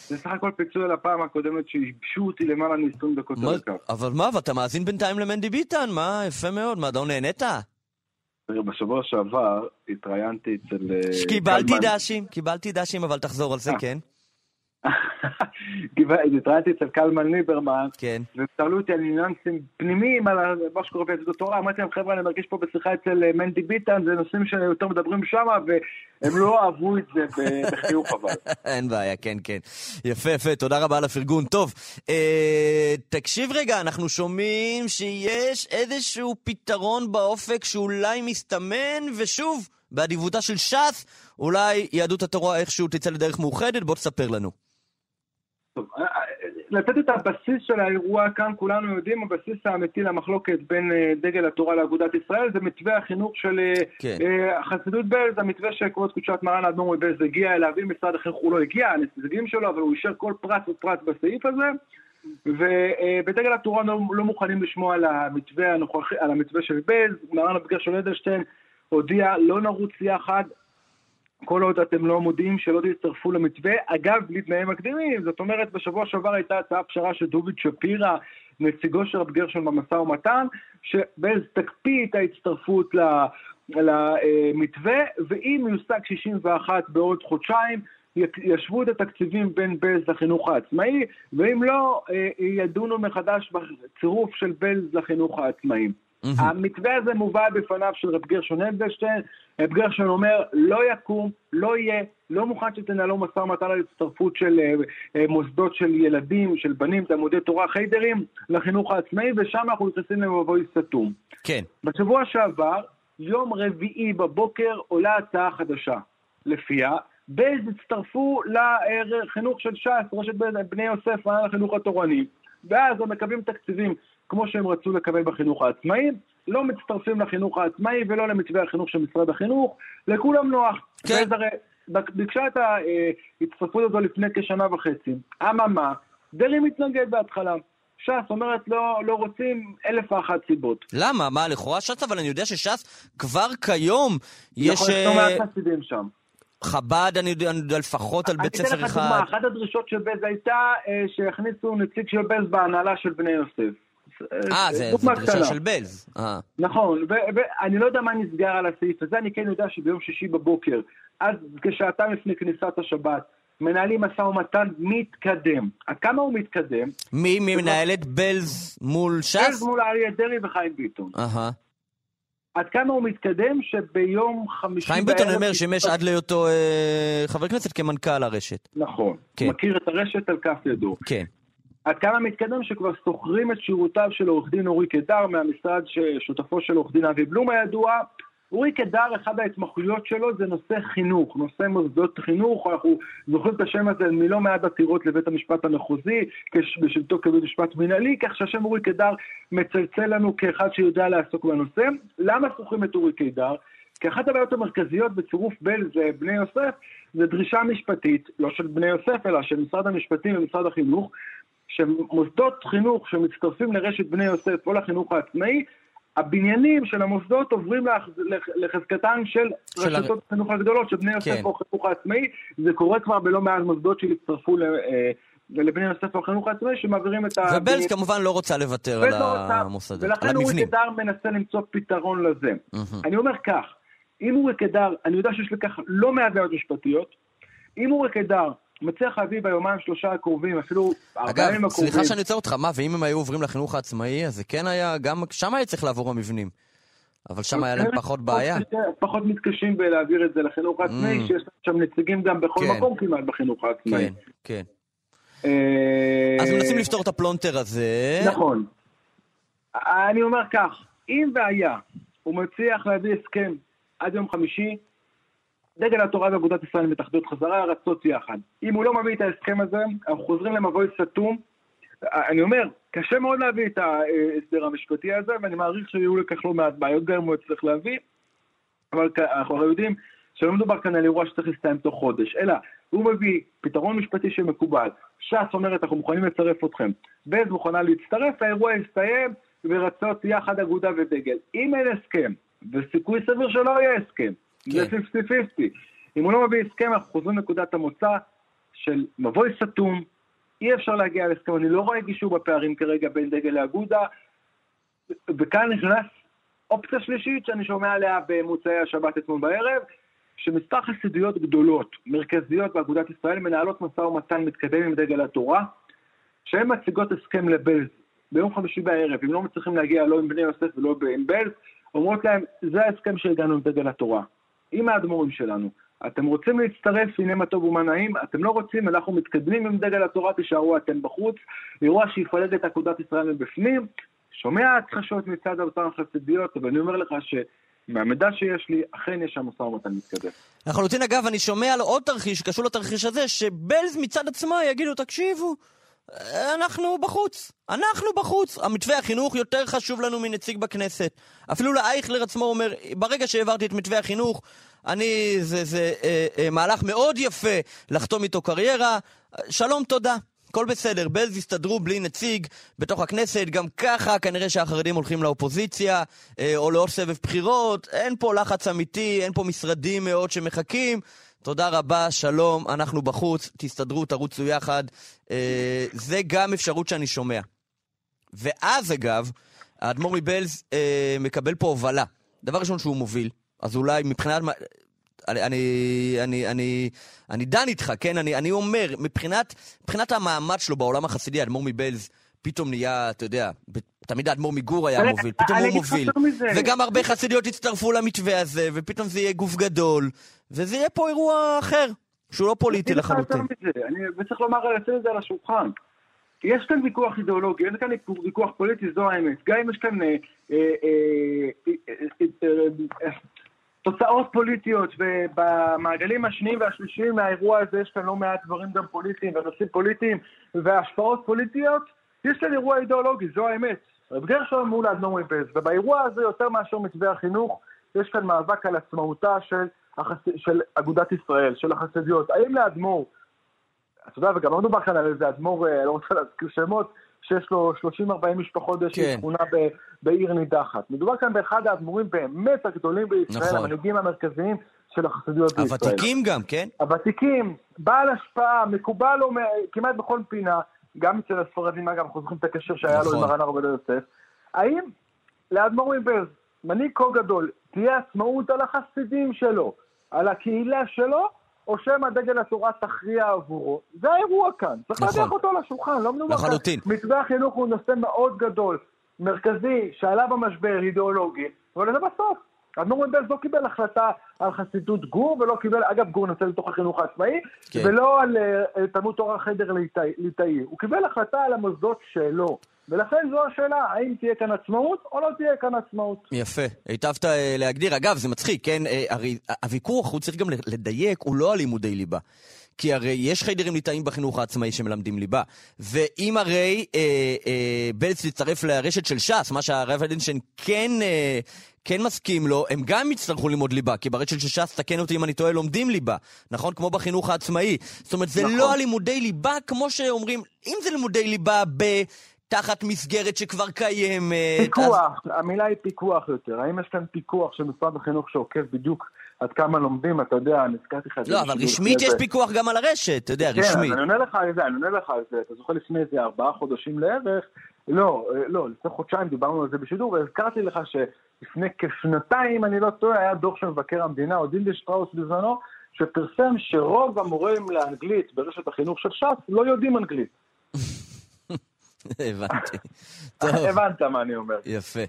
S4: זה סך הכל פיצוי על הפעם הקודמת שייבשו אותי למעלה מ-20 דקות על הקו.
S1: אבל מה, ואתה מאזין בינתיים למנדי ביטן, מה, יפה מאוד, מה, לא נהנית?
S4: בשבוע שעבר התראיינתי אצל... אה,
S1: קיבלתי. דשים, קיבלתי דשים, אבל תחזור על זה,
S4: אה.
S1: כן?
S4: התראיינתי אצל קלמן ליברמן,
S1: כן.
S4: והם שאלו אותי על ניואנסים פנימיים, על מה שקורה ביהדות התורה, אמרתי להם, חבר'ה, אני מרגיש פה בשיחה אצל אה, מנדי ביטן, זה נושאים שיותר מדברים שם, והם לא אהבו את זה בחיוך אבל.
S1: אין בעיה, כן, כן. יפה, יפה, תודה רבה על הפרגון. טוב, אה, תקשיב רגע, אנחנו שומעים שיש איזשהו פתרון באופק שאולי מסתמן, ושוב, באדיבותה של ש"ס, אולי יהדות התורה איכשהו תצא לדרך מאוחדת, בוא תספר לנו.
S4: טוב, אה, אה, לתת את הבסיס של האירוע כאן, כולנו יודעים, הבסיס האמיתי למחלוקת בין אה, דגל התורה לאגודת ישראל זה מתווה החינוך של
S1: כן.
S4: חסידות בעלז, המתווה שכבוד קדושת מרן האדמו"ר מבעלז הגיע אליו, אם משרד החינוך הוא לא הגיע, הנציגים שלו, אבל הוא אישר כל פרט ופרט בסעיף הזה. ובדגל התורה לא, לא מוכנים לשמוע על המתווה הנוכחי, על המתווה של בעלז, מרן אביגר של אדלשטיין הודיע לא נרוץ יחד, כל עוד אתם לא מודיעים שלא תצטרפו למתווה, אגב, בלי תנאים מקדימים. זאת אומרת, בשבוע שעבר הייתה הצעה פשרה של דוביד שפירא, נציגו של רב גרשון במשא ומתן, שבעצם תקפיא את ההצטרפות למתווה, ואם יושג 61 בעוד חודשיים, י- ישוו את התקציבים בין בלז לחינוך העצמאי, ואם לא, אה, ידונו מחדש בצירוף של בלז לחינוך העצמאי. המתווה הזה מובא בפניו של רב גרשון אדלשטיין, רב גרשון אומר, לא יקום, לא יהיה, לא מוכן שתנהלו משא ומתן על הצטרפות של אה, אה, מוסדות של ילדים, של בנים, תלמודי תורה, חיידרים, לחינוך העצמאי, ושם אנחנו נכנסים למבוי סתום.
S1: כן.
S4: בשבוע שעבר, יום רביעי בבוקר, עולה הצעה חדשה, לפיה בלז הצטרפו לחינוך של ש"ס, רשת בני- יוסף, מעיין החינוך התורני, ואז הם מקבלים תקציבים כמו שהם רצו לקבל בחינוך העצמאי, לא מצטרפים לחינוך העצמאי ולא למתווה החינוך של משרד החינוך, לכולם נוח.
S1: כן.
S4: הרי ביקשה את ההצטרפות הזו לפני כשנה וחצי. אממה, דרעי מתנגד בהתחלה. ש"ס אומרת לא, לא רוצים אלף ואחת סיבות.
S1: למה? מה, לכאורה ש"ס, אבל אני יודע שש"ס כבר כיום יש
S4: יש לא
S1: אה,
S4: מעט חסידים שם.
S1: חב"ד, אני יודע, אני יודע לפחות על בית
S4: אני
S1: ספר
S4: אתן לך
S1: אחד.
S4: דוגמה, אחת הדרישות של בז הייתה אה, שיכניסו נציג של בז בהנהלה של בני יוסף.
S1: אה, זה זה דרישה
S4: קטנה.
S1: של בלז. אה.
S4: נכון, ואני לא יודע מה נסגר על הסעיף הזה, אני כן יודע שביום שישי בבוקר, אז כשעתיים לפני כניסת השבת, מנהלים משא ומתן מתקדם. כמה הוא מתקדם?
S1: מי מי מנהלת בלז מול ש"ס?
S4: מול אריה דרעי וחיים ביטון.
S1: אהה.
S4: עד כמה הוא מתקדם שביום חמישי
S1: חיים ביטון אומר שימש עד להיותו אה, חבר כנסת כמנכ"ל הרשת.
S4: נכון.
S1: כן.
S4: מכיר את הרשת על כף ידו.
S1: כן.
S4: עד כמה מתקדם שכבר שוכרים את שירותיו של עורך דין אורי קידר מהמשרד ששותפו של עורך דין אבי בלום הידוע. אורי קידר, אחד ההתמחויות שלו זה נושא חינוך, נושא מוסדות חינוך, אנחנו זוכרים את השם הזה מלא מעט עתירות לבית המשפט המחוזי, בשבתו כבית משפט מנהלי, כך שהשם אורי קידר מצלצל לנו כאחד שיודע לעסוק בנושא. למה שוכרים את אורי קידר? כי אחת הבעיות המרכזיות בצירוף בלז לבני יוסף זה דרישה משפטית, לא של בני יוסף אלא של משרד המשפטים ומשרד החינוך, שמוסדות חינוך שמצטרפים לרשת בני יוסף או לחינוך העצמאי, הבניינים של המוסדות עוברים לח- לח- לחזקתן של
S1: של
S4: רשתות החינוך הגדולות, של בני יוסף
S1: כן.
S4: או החינוך העצמאי. זה קורה כבר בלא מעט מוסדות שהצטרפו ל- אה, לבני יוסף החינוך העצמאי, שמעבירים את ה...
S1: ובלז כמובן לא רוצה לוותר על המוסדות, על
S4: ולכן אורי
S1: המבנים.
S4: קדר מנסה למצוא פתרון לזה. אני אומר כך, אם אורי קדר, אני יודע שיש לכך לא מעט בעיות משפטיות, אם אורי קדר מצליח להביא ביומיים שלושה הקרובים, אפילו ארבעה
S1: אגב,
S4: ימים הקרובים,
S1: סליחה שאני עוצר אותך, מה, ואם הם היו עוברים לחינוך העצמאי, אז זה כן היה, גם שם היה צריך לעבור המבנים. אבל שם היה להם פחות בעיה.
S4: פחות מתקשים בלהעביר את זה לחינוך העצמאי,
S1: Mm.
S4: שיש שם נציגים גם בכל
S1: כן.
S4: מקום כמעט בחינוך העצמאי.
S1: כן, כן.
S4: אה,
S1: אז מנסים לפתור את הפלונטר הזה.
S4: נכון. אני אומר כך, אם והיה הוא מצליח להביא הסכם עד יום חמישי, דגל התורה ואגודת ישראל מתאחדות חזרה רצות יחד. אם הוא לא מביא את ההסכם הזה, אנחנו חוזרים למבוי סתום. אני אומר, קשה מאוד להביא את ההסדר המשפטי הזה, ואני מעריך שיהיו לכך לא מעט בעיות גם אם הוא יצטרך להביא, אבל אנחנו הרי יודעים שלא מדובר כאן על אירוע שצריך להסתיים תוך חודש, אלא הוא מביא פתרון משפטי שמקובל. ש"ס אומרת, אנחנו מוכנים לצרף אתכם. בז מוכנה להצטרף, האירוע יסתיים ורצות יחד אגודה ודגל. אם אין הסכם, וסיכוי סביר שלא יהיה הסכם, זה
S1: כן.
S4: 50-50. אם הוא לא מביא הסכם, אנחנו חוזרים לנקודת המוצא של מבוי סתום, אי אפשר להגיע להסכם, אני לא רואה גישור בפערים כרגע בין דגל לאגודה, וכאן נכנס אופציה שלישית שאני שומע עליה במוצאי השבת אתמול בערב, שמספר חסידויות גדולות, מרכזיות באגודת ישראל, מנהלות משא ומתן מתקדם עם דגל התורה, שהן מציגות הסכם לבלז ביום חמישי בערב, אם לא מצליחים להגיע לא עם בני יוסף ולא עם בלז, אומרות להם, זה ההסכם שהגענו עם דגל התורה, עם האדמו"רים שלנו. אתם רוצים להצטרף, הנה מה טוב ומה נעים, אתם לא רוצים, אנחנו מתקדמים עם דגל התורה, תישארו אתם בחוץ. אירוע שיפלג את אגודת ישראל מבפנים, שומע הכחשות מצד אותן החסידיות, אבל אני אומר לך שמהמידע שיש לי, אכן יש שם משא ומתן מתקדם.
S1: לחלוטין, אגב, אני שומע על עוד תרחיש שקשור לתרחיש הזה, שבלז מצד עצמה יגידו, תקשיבו, אנחנו בחוץ, אנחנו בחוץ. המתווה החינוך יותר חשוב לנו מנציג בכנסת. אפילו לאייכלר עצמו אומר, ברגע שהעברתי את מתווה החינוך, אני, זה, זה אה, אה, מהלך מאוד יפה לחתום איתו קריירה. שלום, תודה. הכל בסדר, בלז יסתדרו בלי נציג בתוך הכנסת, גם ככה כנראה שהחרדים הולכים לאופוזיציה, אה, או לעוד סבב בחירות, אין פה לחץ אמיתי, אין פה משרדים מאוד שמחכים. תודה רבה, שלום, אנחנו בחוץ, תסתדרו, תרוצו יחד. אה, זה גם אפשרות שאני שומע. ואז אגב, האדמו"ר מבלז אה, מקבל פה הובלה. דבר ראשון שהוא מוביל, אז אולי מבחינת... אני, אני, אני, אני, אני דן איתך, כן? אני, אני אומר, מבחינת, מבחינת המעמד שלו בעולם החסידי, האדמו"ר מבלז פתאום נהיה, אתה יודע, תמיד האדמו"ר מגור היה מוביל, פתאום הוא מוביל. וגם הרבה חסידיות יצטרפו למתווה הזה, ופתאום זה יהיה גוף גדול, וזה יהיה פה אירוע אחר, שהוא לא פוליטי
S4: אני
S1: לחלוטין.
S4: אני- וצריך לומר, לשים את זה על השולחן. יש כאן ויכוח אידיאולוגי, אין כאן ויכוח פוליטי, זו האמת. גם אם יש כאן אה, אה, אה, תוצאות פוליטיות, ובמעגלים השניים והשלישיים מהאירוע הזה יש כאן לא מעט דברים גם פוליטיים ונושאים פוליטיים והשפעות פוליטיות, יש כאן אירוע אידיאולוגי, זו האמת. רב גרשון מול האדמו"ר מבז, ובאירוע הזה יותר מאשר מתווה החינוך, יש כאן מאבק על עצמאותה של. של אגודת ישראל, של החסידיות. האם לאדמו"ר אתה יודע, וגם לא מדובר כאן על איזה אדמו"ר, אה, לא רוצה להזכיר שמות, שיש לו 30-40 משפחות באיזושהי
S1: כן.
S4: שכונה ב- בעיר נידחת. מדובר כאן באחד האדמו"רים באמת הגדולים בישראל,
S1: נכון.
S4: המנהיגים המרכזיים של החסידויות בישראל.
S1: הוותיקים גם, כן?
S4: הוותיקים, בעל השפעה, מקובל לו מ- כמעט בכל פינה, גם אצל הספרדים, אגב, אנחנו זוכרים את הקשר שהיה לו
S1: נכון.
S4: עם מרן הרב עובדיה יוסף. האם לאדמו"ר מבז, מנהיג כה גדול, תהיה עצמאות על החסידים שלו, על הקהילה שלו, או שמא דגל התורה תכריע עבורו? זה האירוע כאן, צריך
S1: נכון.
S4: להניח אותו על השולחן, לא מדובר כאן.
S1: לחלוטין.
S4: מתווה החינוך הוא נושא מאוד גדול, מרכזי, שעלה במשבר אידיאולוגי, אבל זה בסוף. אדמו"ר מבלז לא קיבל החלטה על חסידות גור, ולא קיבל, אגב, גור נמצא לתוך החינוך העצמאי,
S1: כן.
S4: ולא על אה, תלמוד תורה חדר ליטאי. הוא קיבל החלטה על המוסדות שלו. ולכן זו השאלה, האם תהיה כאן עצמאות או לא תהיה כאן עצמאות.
S1: יפה, היטבת אה, להגדיר. אגב, זה מצחיק, כן? אה, הרי הוויכוח, הוא צריך גם לדייק, הוא לא על לימודי ליבה. כי הרי יש חיידרים ליטאים בחינוך העצמאי שמלמדים ליבה. ואם הרי אה, אה, בלץ יצטרף לרשת של ש"ס, מה שהרב אדינשטיין כן, אה, כן מסכים לו, הם גם יצטרכו ללמוד ליבה, כי ברשת של ש"ס, תקן אותי אם אני טועה, לומדים ליבה. נכון? כמו בחינוך העצמאי. זאת אומרת, זה
S4: נכון.
S1: לא הלימודי ליבה כמו שאומרים, אם זה לימודי ליבה ב... תחת מסגרת שכבר קיימת.
S5: פיקוח, אז... המילה היא פיקוח יותר. האם יש כאן פיקוח של משרד החינוך שעוקב בדיוק עד כמה לומדים, אתה יודע, נזכרתי לך...
S1: לא, אבל רשמית יש פיקוח גם על הרשת, אתה יודע, רשמית.
S5: כן, אני עונה לך על זה, אני עונה לך על זה. אתה זוכר לפני איזה ארבעה חודשים לערך, לא, לא, לפני חודשיים דיברנו על זה בשידור, והזכרתי לך שלפני כשנתיים, אני לא טועה, היה דוח של מבקר המדינה, או דינדה שטראוס בזמנו, שפרסם שרוב המורים לאנגלית ברשת החינוך של ש"ס לא יודעים אנגלית.
S1: הבנתי.
S5: הבנת מה אני אומר.
S1: יפה.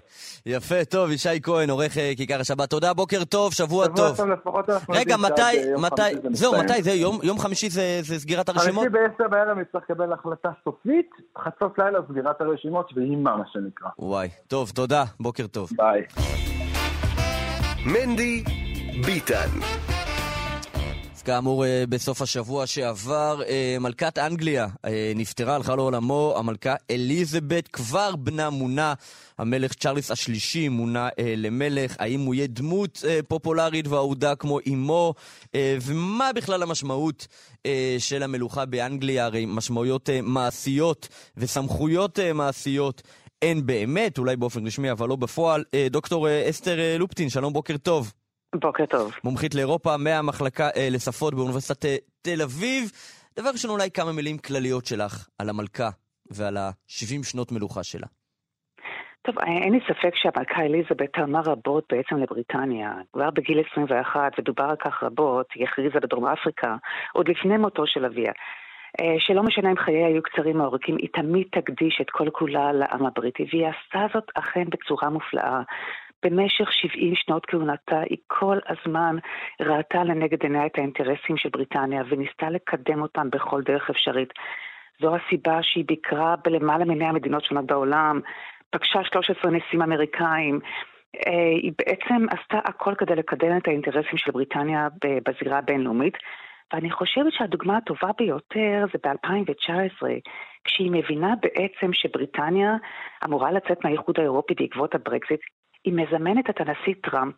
S1: יפה, טוב, ישי כהן, עורך אה, כיכר השבת. תודה, בוקר טוב, שבוע טוב.
S5: שבוע טוב, לפחות אנחנו
S1: רגע, מתי, מתי, זהו, מתי זה? יום חמישי זה סגירת הרשימות?
S5: חמישי בעשר בערב נצטרך לקבל החלטה סופית, חצות לילה סגירת הרשימות, והיא מה, מה שנקרא.
S1: וואי, טוב, תודה, בוקר טוב.
S5: ביי.
S3: מנדי ביטן
S1: כאמור, אה, בסוף השבוע שעבר, אה, מלכת אנגליה אה, נפטרה, הלכה לעולמו, המלכה אליזבת, כבר בנה מונה, המלך צ'ארלס השלישי מונה למלך, האם הוא יהיה דמות פופולרית ואהודה כמו אמו, ומה בכלל המשמעות של המלוכה באנגליה, הרי משמעויות מעשיות וסמכויות מעשיות. אין באמת, אולי באופן רשמי, אבל לא בפועל. דוקטור אסתר לופטין, שלום, בוקר טוב.
S6: בוקר טוב.
S1: מומחית לאירופה מהמחלקה אה, לשפות באוניברסיטת אה, תל אביב. דבר ראשון, אולי כמה מילים כלליות שלך על המלכה ועל ה-70 שנות מלוכה שלה.
S6: טוב, אה, אין לי ספק שהמלכה אליזבת תרמה רבות בעצם לבריטניה. כבר בגיל 21, ודובר על כך רבות, היא הכריזה בדרום אפריקה, עוד לפני מותו של אביה. אה, שלא משנה אם חייה היו קצרים או ארוכים, היא תמיד תקדיש את כל כולה לעם הבריטי, והיא עשתה זאת אכן בצורה מופלאה. במשך 70 שנות כהונתה היא כל הזמן ראתה לנגד עיניה את האינטרסים של בריטניה וניסתה לקדם אותם בכל דרך אפשרית. זו הסיבה שהיא ביקרה בלמעלה מ-100 מדינות שונות בעולם, פגשה 13 נשיאים אמריקאים. אה, היא בעצם עשתה הכל כדי לקדם את האינטרסים של בריטניה בזירה הבינלאומית. ואני חושבת שהדוגמה הטובה ביותר זה ב-2019, כשהיא מבינה בעצם שבריטניה אמורה לצאת מהאיחוד האירופי בעקבות הברקזיט, היא מזמנת את הנשיא טראמפ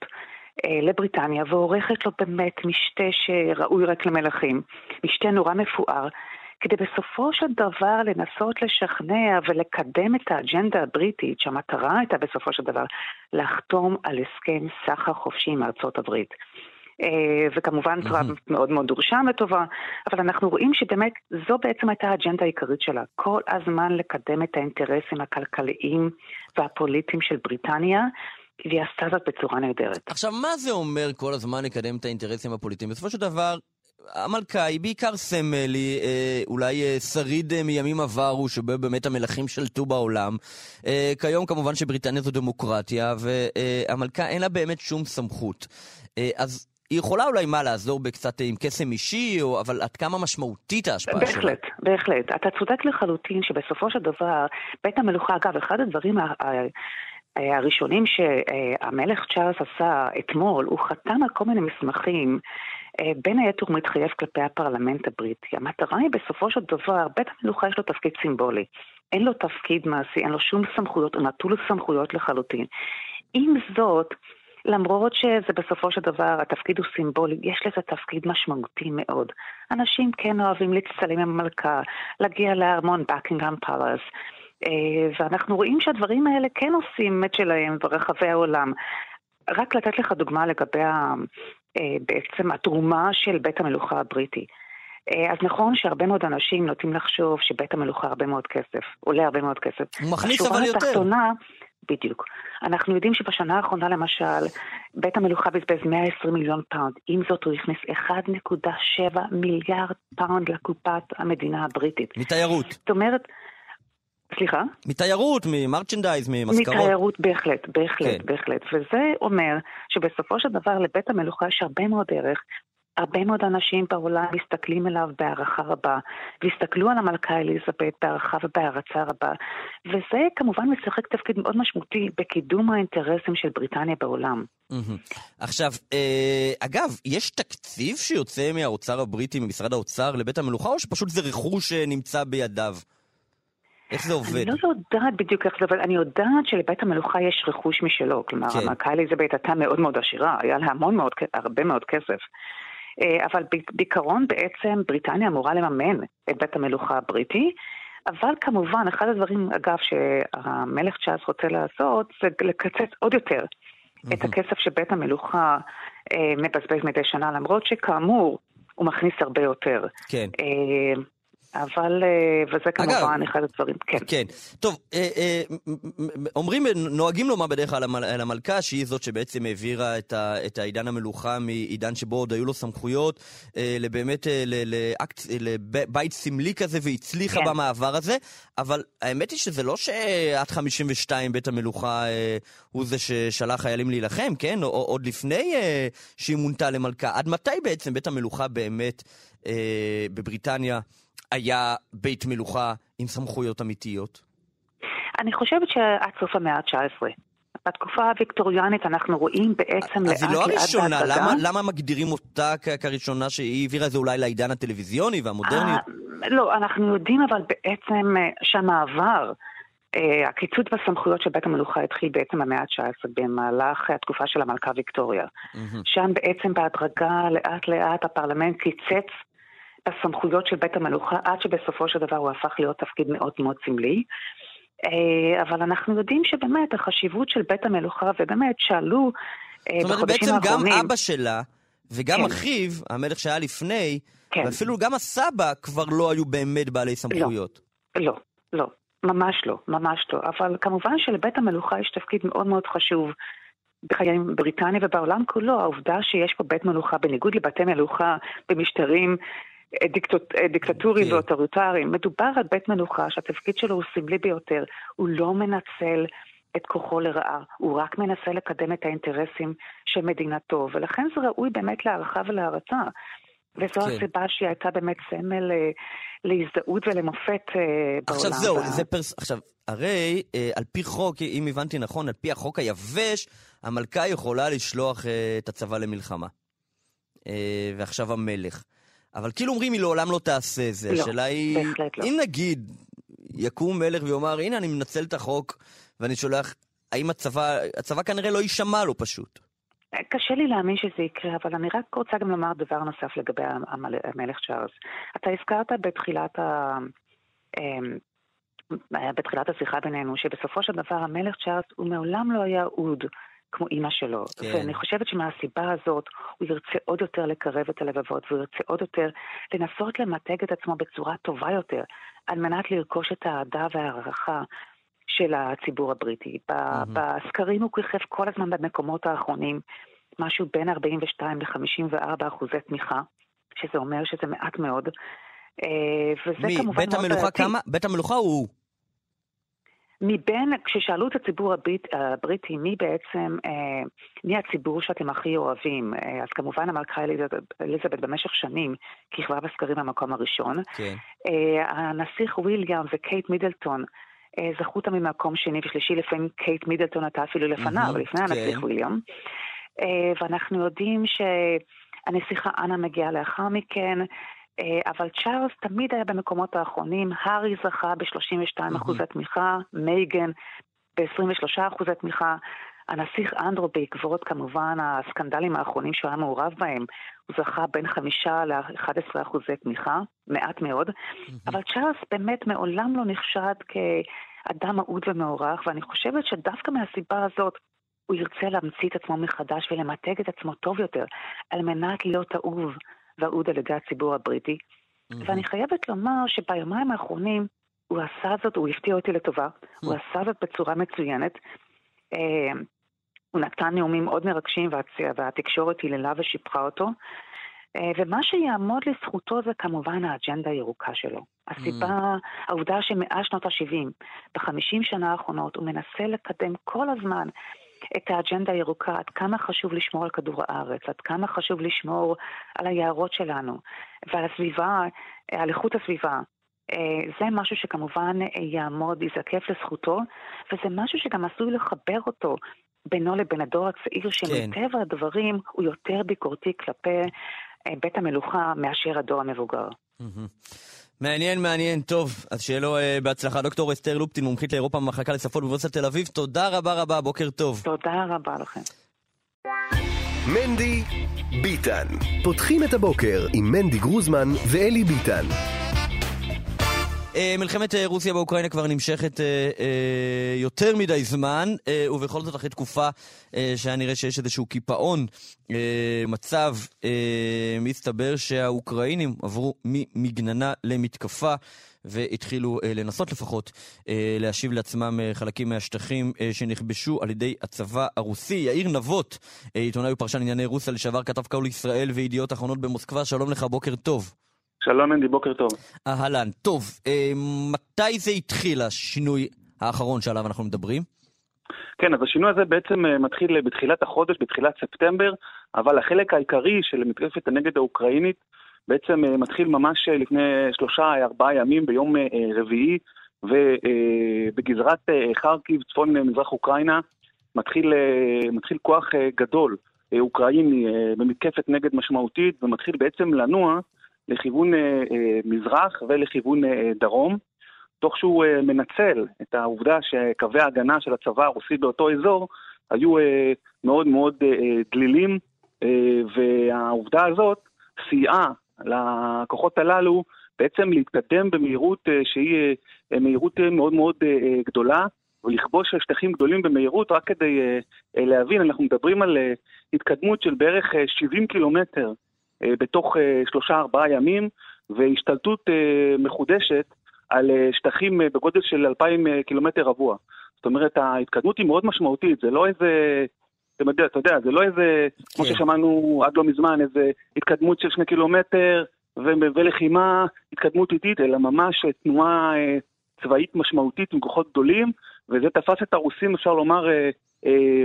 S6: אה, לבריטניה ועורכת לו באמת משתה שראוי רק למלכים, משתה נורא מפואר, כדי בסופו של דבר לנסות לשכנע ולקדם את האג'נדה הבריטית, שהמטרה הייתה בסופו של דבר לחתום על הסכם סחר חופשי עם ארצות הברית. אה, וכמובן טראמפ מאוד מאוד דורשם לטובה, אבל אנחנו רואים שבאמת זו בעצם הייתה האג'נדה העיקרית שלה, כל הזמן לקדם את האינטרסים הכלכליים והפוליטיים של בריטניה. והיא עשתה זאת בצורה נהדרת.
S1: עכשיו, מה זה אומר כל הזמן לקדם את האינטרסים הפוליטיים? בסופו של דבר, המלכה היא בעיקר סמל, היא אה, אולי אה, שריד אה, מימים עברו, שבו באמת המלכים שלטו בעולם. אה, כיום כמובן שבריטניה זו דמוקרטיה, והמלכה אה, אין לה באמת שום סמכות. אה, אז היא יכולה אולי מה לעזור בקצת עם קסם אישי, או, אבל עד כמה משמעותית ההשפעה
S6: שלה? בהחלט, בהחלט. אתה צודק לחלוטין שבסופו של דבר, בית המלוכה, אגב, אחד הדברים הראשונים שהמלך צ'ארלס עשה אתמול, הוא חתם על כל מיני מסמכים, אה, בין היתר הוא מתחייב כלפי הפרלמנט הבריטי. המטרה היא בסופו של דבר, בית המלוכה יש לו תפקיד סימבולי. אין לו תפקיד מעשי, אין לו שום סמכויות, הוא נטול סמכויות לחלוטין. עם זאת, למרות שזה בסופו של דבר, התפקיד הוא סימבולי, יש לזה תפקיד משמעותי מאוד. אנשים כן אוהבים להצטלם עם המלכה, להגיע לארמון בקינגהם פלאס, אה, ואנחנו רואים שהדברים האלה כן עושים את שלהם ברחבי העולם. רק לתת לך דוגמה לגבי אה, בעצם התרומה של בית המלוכה הבריטי. אה, אז נכון שהרבה מאוד אנשים נוטים לחשוב שבית המלוכה הרבה מאוד כסף, עולה הרבה מאוד כסף.
S1: הוא מכניס אבל יותר. התחתונה,
S6: בדיוק. אנחנו יודעים שבשנה האחרונה למשל, בית המלוכה בזבז 120 מיליון פאונד. עם זאת הוא הכניס 1.7 מיליארד פאונד לקופת המדינה הבריטית.
S1: מתיירות.
S6: זאת אומרת... סליחה?
S1: מתיירות, מ merchandise, ממזכרות.
S6: מתיירות, בהחלט, בהחלט, כן. בהחלט. וזה אומר שבסופו של דבר לבית המלוכה יש הרבה מאוד ערך, הרבה מאוד אנשים בעולם מסתכלים עליו בהערכה רבה, והסתכלו על המלכה אליזבת בהערכה ובהערצה רבה, וזה כמובן משחק תפקיד מאוד משמעותי בקידום האינטרסים של בריטניה בעולם.
S1: עכשיו, אה, אגב, יש תקציב שיוצא מהאוצר הבריטי, ממשרד האוצר, לבית המלוכה, או שפשוט זה רכוש שנמצא בידיו? איך זה עובד?
S6: אני לא יודעת בדיוק איך זה עובד, אני יודעת שלבית המלוכה יש רכוש משלו, כלומר, כן. המלכה אליזבת הייתה מאוד מאוד עשירה, היה לה המון מאוד, הרבה מאוד כסף. אה, אבל בעיקרון בעצם בריטניה אמורה לממן את בית המלוכה הבריטי. אבל כמובן, אחד הדברים, אגב, שהמלך צ'ארלס רוצה לעשות, זה לקצץ עוד יותר את הכסף שבית המלוכה אה, מבזבז מדי שנה, למרות שכאמור, הוא מכניס הרבה יותר.
S1: כן.
S6: אבל, אה, וזה כמובן
S1: אגב,
S6: אחד הדברים, כן.
S1: כן. טוב, אה, אה, אומרים, נוהגים לומר בדרך כלל על המלכה שהיא זאת שבעצם העבירה את, ה, את העידן המלוכה מעידן שבו עוד היו לו סמכויות לבאמת לאקט, לבית סמלי כזה והצליחה כן. במעבר הזה, אבל האמת היא שזה לא שעד 52 בית המלוכה הוא זה ששלח חיילים להילחם, כן? עוד לפני שהיא מונתה למלכה. עד מתי בעצם בית המלוכה באמת בבריטניה היה בית מלוכה עם סמכויות אמיתיות?
S6: אני חושבת שעד סוף המאה ה-19. בתקופה הוויקטוריאנית אנחנו רואים בעצם לאט לאט...
S1: אז היא לא הראשונה, למה, למה מגדירים אותה כראשונה שהיא העבירה את זה אולי לעידן הטלוויזיוני והמודרני?
S6: אה, לא, אנחנו יודעים אבל בעצם אה, שהמעבר, אה, הקיצוץ בסמכויות של בית המלוכה התחיל בעצם במאה ה-19 במהלך התקופה של המלכה ויקטוריה. שם בעצם בהדרגה לאט לאט הפרלמנט קיצץ הסמכויות של בית המלוכה, עד שבסופו של דבר הוא הפך להיות תפקיד מאוד מאוד סמלי. אה, אבל אנחנו יודעים שבאמת החשיבות של בית המלוכה, ובאמת שעלו
S1: אה, בחודשים האחרונים... זאת אומרת, בעצם גם אבא שלה וגם כן. אחיו, המלך שהיה לפני, כן. ואפילו גם הסבא כבר לא היו באמת בעלי סמכויות.
S6: לא, לא, לא, ממש לא, ממש לא. אבל כמובן שלבית המלוכה יש תפקיד מאוד מאוד חשוב. בחיי בריטניה ובעולם כולו, העובדה שיש פה בית מלוכה, בניגוד לבתי מלוכה במשטרים דיקטט, דיקטטוריים okay. כן. ואוטוריטריים. מדובר על בית מלוכה שהתפקיד שלו הוא סמלי ביותר. הוא לא מנצל את כוחו לרעה, הוא רק מנסה לקדם את האינטרסים של מדינתו, ולכן זה ראוי באמת להערכה ולהערצה. וזו כן. הסיבה שהיא הייתה באמת סמל אה, להזדהות ולמופת אה, בעולם.
S1: עכשיו זהו. זה פרס... עכשיו, הרי אה, על פי חוק, אם הבנתי נכון, על פי החוק היבש, המלכה יכולה לשלוח אה, את הצבא למלחמה. אה, ועכשיו המלך. אבל כאילו אומרים, היא לעולם לא תעשה זה.
S6: לא,
S1: השאלה היא,
S6: בהחלט לא.
S1: אם נגיד יקום מלך ויאמר, הנה, אני מנצל את החוק ואני שולח, האם הצבא, הצבא כנראה לא יישמע לו פשוט.
S6: קשה לי להאמין שזה יקרה, אבל אני רק רוצה גם לומר דבר נוסף לגבי המלך צ'ארלס. אתה הזכרת בתחילת ה... אמ, בתחילת השיחה בינינו, שבסופו של דבר המלך צ'ארלס הוא מעולם לא היה אוד כמו אימא שלו. כן. ואני חושבת שמהסיבה הזאת הוא ירצה עוד יותר לקרב את הלבבות, והוא ירצה עוד יותר לנסות למתג את עצמו בצורה טובה יותר, על מנת לרכוש את האהדה וההערכה של הציבור הבריטי. Mm-hmm. בסקרים הוא כיכב כל הזמן במקומות האחרונים, משהו בין 42 ל-54 אחוזי תמיכה, שזה אומר שזה מעט מאוד.
S1: אה, וזה מי, כמובן בית המלוכה כמה? בית המלוכה הוא...
S6: מבין, כששאלו את הציבור הבריט, הבריטי מי בעצם, אה, מי הציבור שאתם הכי אוהבים, אה, אז כמובן המלכה אליזבת במשך שנים כיכבה בסקרים במקום הראשון.
S1: כן.
S6: אה, הנסיך וויליאם וקייט מידלטון אה, זכו אותם ממקום שני ושלישי, לפעמים קייט מידלטון הייתה אפילו לפניו, mm-hmm, לפני כן. הנסיך וויליאם. אה, ואנחנו יודעים שהנסיכה אנה מגיעה לאחר מכן. אה, אבל צ'ארלס תמיד היה במקומות האחרונים, הארי זכה ב-32 אחוזי תמיכה, מייגן ב-23 אחוזי תמיכה. הנסיך אנדרו בעקבות כמובן הסקנדלים האחרונים שהוא היה מעורב בהם, הוא זכה בין חמישה ל-11 אחוזי תמיכה, מעט מאוד, אבל צ'ארלס באמת מעולם לא נחשד כאדם אהוד ומוערך, ואני חושבת שדווקא מהסיבה הזאת הוא ירצה להמציא את עצמו מחדש ולמתג את עצמו טוב יותר, על מנת להיות אהוב ואהוד על ידי הציבור הבריטי. Mm-hmm. ואני חייבת לומר שביומיים האחרונים הוא עשה זאת, הוא הפתיע אותי לטובה, mm-hmm. הוא עשה זאת בצורה מצוינת. אה, הוא נתן נאומים מאוד מרגשים והצ... והתקשורת היללה ושיפחה אותו. אה, ומה שיעמוד לזכותו זה כמובן האג'נדה הירוקה שלו. הסיבה, mm. העובדה שמאז שנות ה-70, בחמישים שנה האחרונות, הוא מנסה לקדם כל הזמן את האג'נדה הירוקה, עד כמה חשוב לשמור על כדור הארץ, עד כמה חשוב לשמור על היערות שלנו ועל הסביבה, על איכות הסביבה. אה, זה משהו שכמובן יעמוד, יזקף לזכותו, וזה משהו שגם עשוי לחבר אותו בינו לבין הדור הצעיר, כן. שמטבע כן. הדברים הוא יותר ביקורתי כלפי אה, בית המלוכה מאשר הדור המבוגר.
S1: Mm-hmm. מעניין, מעניין. טוב, אז שיהיה לו uh, בהצלחה. דוקטור אסתר לופטין, מומחית לאירופה במחלקה לשפות באוניברסיטת תל אביב, תודה רבה רבה, בוקר טוב.
S6: תודה רבה לכם.
S3: מנדי ביטן. פותחים את הבוקר עם מנדי גרוזמן ואלי ביטן.
S1: אה, מלחמת אה, רוסיה באוקראינה כבר נמשכת אה, יותר מדי זמן, ובכל זאת אחרי תקופה שהיה נראה שיש איזשהו קיפאון מצב, מסתבר שהאוקראינים עברו ממגננה למתקפה. והתחילו אה, לנסות לפחות אה, להשיב לעצמם אה, חלקים מהשטחים אה, שנכבשו על ידי הצבא הרוסי. יאיר נבות, אה, עיתונאי ופרשן ענייני רוסיה לשעבר, כתב קול ישראל וידיעות אחרונות במוסקבה, שלום לך, בוקר טוב.
S5: שלום אנדי, בוקר טוב.
S1: אהלן, טוב, אה, מתי זה התחיל, השינוי האחרון שעליו אנחנו מדברים?
S5: כן, אז השינוי הזה בעצם אה, מתחיל בתחילת החודש, בתחילת ספטמבר, אבל החלק העיקרי של מתקפת הנגד האוקראינית בעצם אה, מתחיל ממש אה, לפני שלושה, ארבעה ימים, ביום רביעי, ובגזרת חרקיב, צפון מזרח אוקראינה, מתחיל, מתחיל כוח גדול אוקראיני במתקפת נגד משמעותית, ומתחיל בעצם לנוע לכיוון מזרח ולכיוון דרום. תוך שהוא מנצל את העובדה שקווי ההגנה של הצבא הרוסי באותו אזור היו מאוד מאוד דלילים, והעובדה הזאת סייעה לכוחות הללו בעצם להתקדם במהירות שהיא מהירות מאוד מאוד גדולה, ולכבוש שטחים גדולים במהירות, רק כדי uh, להבין, אנחנו מדברים על uh, התקדמות של בערך uh, 70 קילומטר בתוך שלושה-ארבעה ימים, והשתלטות uh, מחודשת על אה, שטחים אה, בגודל של 2,000 אה, קילומטר רבוע. זאת אומרת, ההתקדמות היא מאוד משמעותית, זה לא איזה... אתה יודע, אתה יודע, זה לא איזה, כן. כמו ששמענו עד לא מזמן, איזה התקדמות של שני קילומטר ולחימה, התקדמות איטית, אלא ממש תנועה צבאית משמעותית עם כוחות גדולים, וזה תפס את הרוסים, אפשר לומר, אה, אה,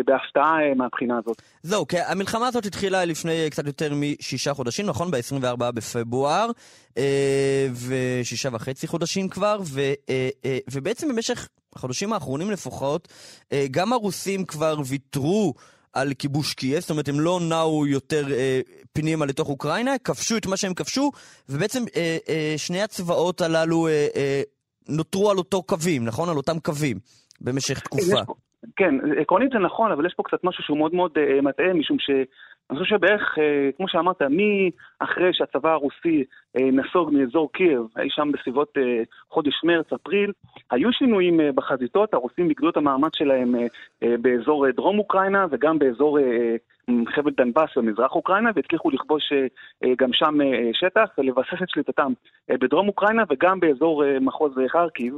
S5: בהפתעה אה, מהבחינה הזאת.
S1: זהו, כי המלחמה הזאת התחילה לפני קצת יותר משישה חודשים, נכון? ב-24 בפברואר, אה, ושישה וחצי חודשים כבר, ו, אה, אה, ובעצם במשך החודשים האחרונים לפחות, אה, גם הרוסים כבר ויתרו על כיבוש קייב, זאת אומרת הם לא נעו יותר אה, פנימה לתוך אוקראינה, כבשו את מה שהם כבשו, ובעצם אה, אה, שני הצבאות הללו אה, אה, נותרו על אותו קווים, נכון? על אותם קווים במשך תקופה.
S5: כן, עקרונית זה נכון, אבל יש פה קצת משהו שהוא מאוד מאוד uh, מטעה, משום שאני חושב שבערך, uh, כמו שאמרת, מאחרי שהצבא הרוסי uh, נסוג מאזור קייב, אי שם בסביבות uh, חודש מרץ-אפריל, היו שינויים uh, בחזיתות, הרוסים ביגדו את המאמץ שלהם uh, uh, באזור uh, דרום אוקראינה וגם באזור uh, חבל דנבאס במזרח אוקראינה, והצליחו לכבוש גם שם שטח ולבסס את שליטתם בדרום אוקראינה וגם באזור מחוז חרקיב.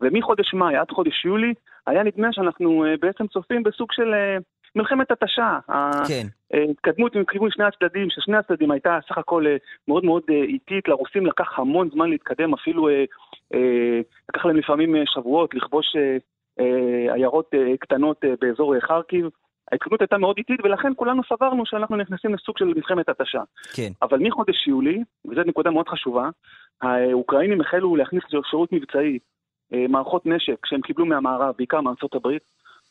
S5: ומחודש מאי עד חודש יולי, היה נדמה שאנחנו uh, בעצם צופים בסוג של uh, מלחמת התשה.
S1: כן.
S5: ההתקדמות מכיוון שני הצדדים, ששני הצדדים הייתה סך הכל uh, מאוד מאוד איטית, לרוסים לקח המון זמן להתקדם, אפילו לקח להם לפעמים שבועות לכבוש עיירות קטנות באזור חרקיב. ההתקדמות הייתה מאוד איטית, ולכן כולנו סברנו שאנחנו נכנסים לסוג של מלחמת התשה.
S1: כן.
S5: אבל מחודש יולי, וזו נקודה מאוד חשובה, האוקראינים החלו להכניס שירות מבצעי אה, מערכות נשק שהם קיבלו מהמערב, בעיקר מארצות הברית.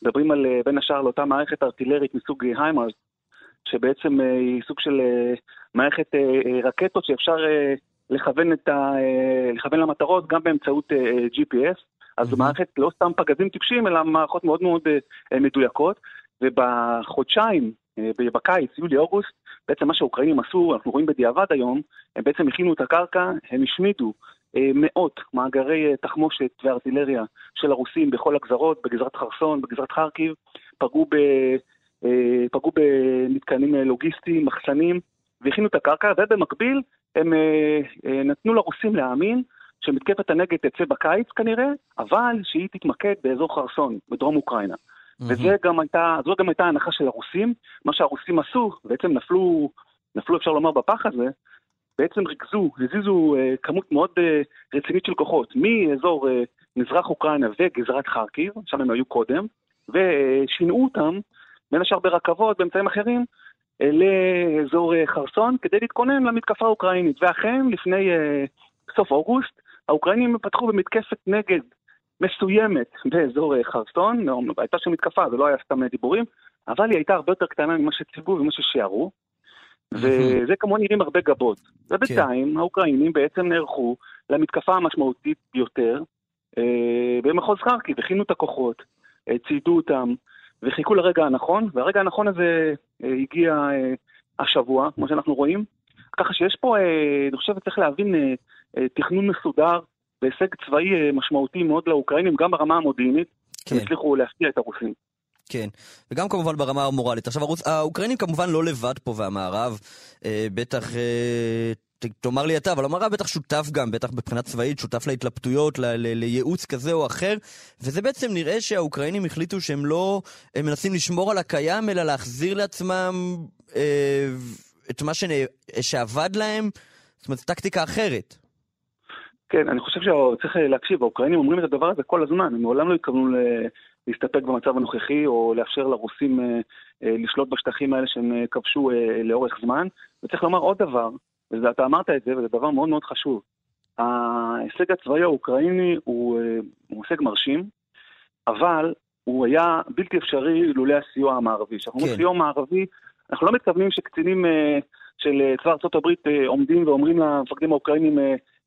S5: מדברים על, אה, בין השאר, לאותה מערכת ארטילרית מסוג היימרס, שבעצם אה, היא סוג של מערכת רקטות שאפשר לכוון, ה, לכוון למטרות גם באמצעות GPS. אז זו מערכת לא סתם פגזים טיפשים, אלא מערכות מאוד מאוד מדויקות. ובחודשיים, בקיץ, יולי-אוגוסט, בעצם מה שהאוקראינים עשו, אנחנו רואים בדיעבד היום, הם בעצם הכינו את הקרקע, הם השמידו אה, מאות מאגרי אה, תחמושת וארטילריה של הרוסים בכל הגזרות, בגזרת חרסון, בגזרת חרקיב, פגעו, ב, אה, פגעו במתקנים לוגיסטיים, מחסנים, והכינו את הקרקע, ובמקביל הם נתנו לרוסים להאמין שמתקפת הנגד תצא בקיץ כנראה, אבל שהיא תתמקד באזור חרסון, בדרום אוקראינה. Mm-hmm. וזו גם הייתה, גם הייתה ההנחה של הרוסים. מה שהרוסים עשו, בעצם נפלו, נפלו אפשר לומר בפח הזה, בעצם ריכזו, הזיזו uh, כמות מאוד uh, רצינית של כוחות מאזור uh, מזרח אוקראינה וגזרת חרקיב, שם הם היו קודם, ושינעו אותם, בין השאר ברכבות, באמצעים אחרים, uh, לאזור uh, חרסון, כדי להתכונן למתקפה האוקראינית. ואכן, לפני uh, סוף אוגוסט, האוקראינים פתחו במתקפת נגד מסוימת באזור uh, חרסון, הייתה שם מתקפה, זה לא היה סתם דיבורים, אבל היא הייתה הרבה יותר קטנה ממה שציפו ומה ששיערו. וזה כמובן נראים הרבה גבות. ובינתיים כן. האוקראינים בעצם נערכו למתקפה המשמעותית ביותר אה, במחוז חרקיב, הכינו את הכוחות, אה, ציידו אותם, וחיכו לרגע הנכון, והרגע הנכון הזה אה, הגיע אה, השבוע, כמו שאנחנו רואים. ככה שיש פה, אה, אני חושב, צריך להבין, אה, אה, תכנון מסודר והישג צבאי אה, משמעותי מאוד לאוקראינים, גם ברמה המודיעינית,
S1: כן.
S5: הם הצליחו להפתיע את הרוסים.
S1: כן, וגם כמובן ברמה המורלית. עכשיו, הרוס... האוקראינים כמובן לא לבד פה, והמערב אה, בטח, אה, תאמר לי אתה, אבל המערב בטח שותף גם, בטח מבחינה צבאית, שותף להתלבטויות, ל- ל- לייעוץ כזה או אחר, וזה בעצם נראה שהאוקראינים החליטו שהם לא הם מנסים לשמור על הקיים, אלא להחזיר לעצמם אה, את מה שנ... שעבד להם, זאת אומרת, טקטיקה אחרת.
S5: כן, אני חושב שצריך להקשיב, האוקראינים אומרים את הדבר הזה כל הזמן, הם מעולם לא התכוונו ל- להסתפק במצב הנוכחי או לאפשר לרוסים אה, אה, לשלוט בשטחים האלה שהם אה, כבשו לאורך זמן. וצריך לומר עוד דבר, ואתה אמרת את זה, וזה דבר מאוד מאוד חשוב. ההישג הצבאי האוקראיני הוא, הוא הישג מרשים, אבל הוא היה בלתי אפשרי לולא הסיוע המערבי. כשאנחנו אומרים
S1: כן.
S5: סיוע מערבי, אנחנו לא מתכוונים שקצינים של צבא אה, עומדים ואומרים למפקדים האוקראינים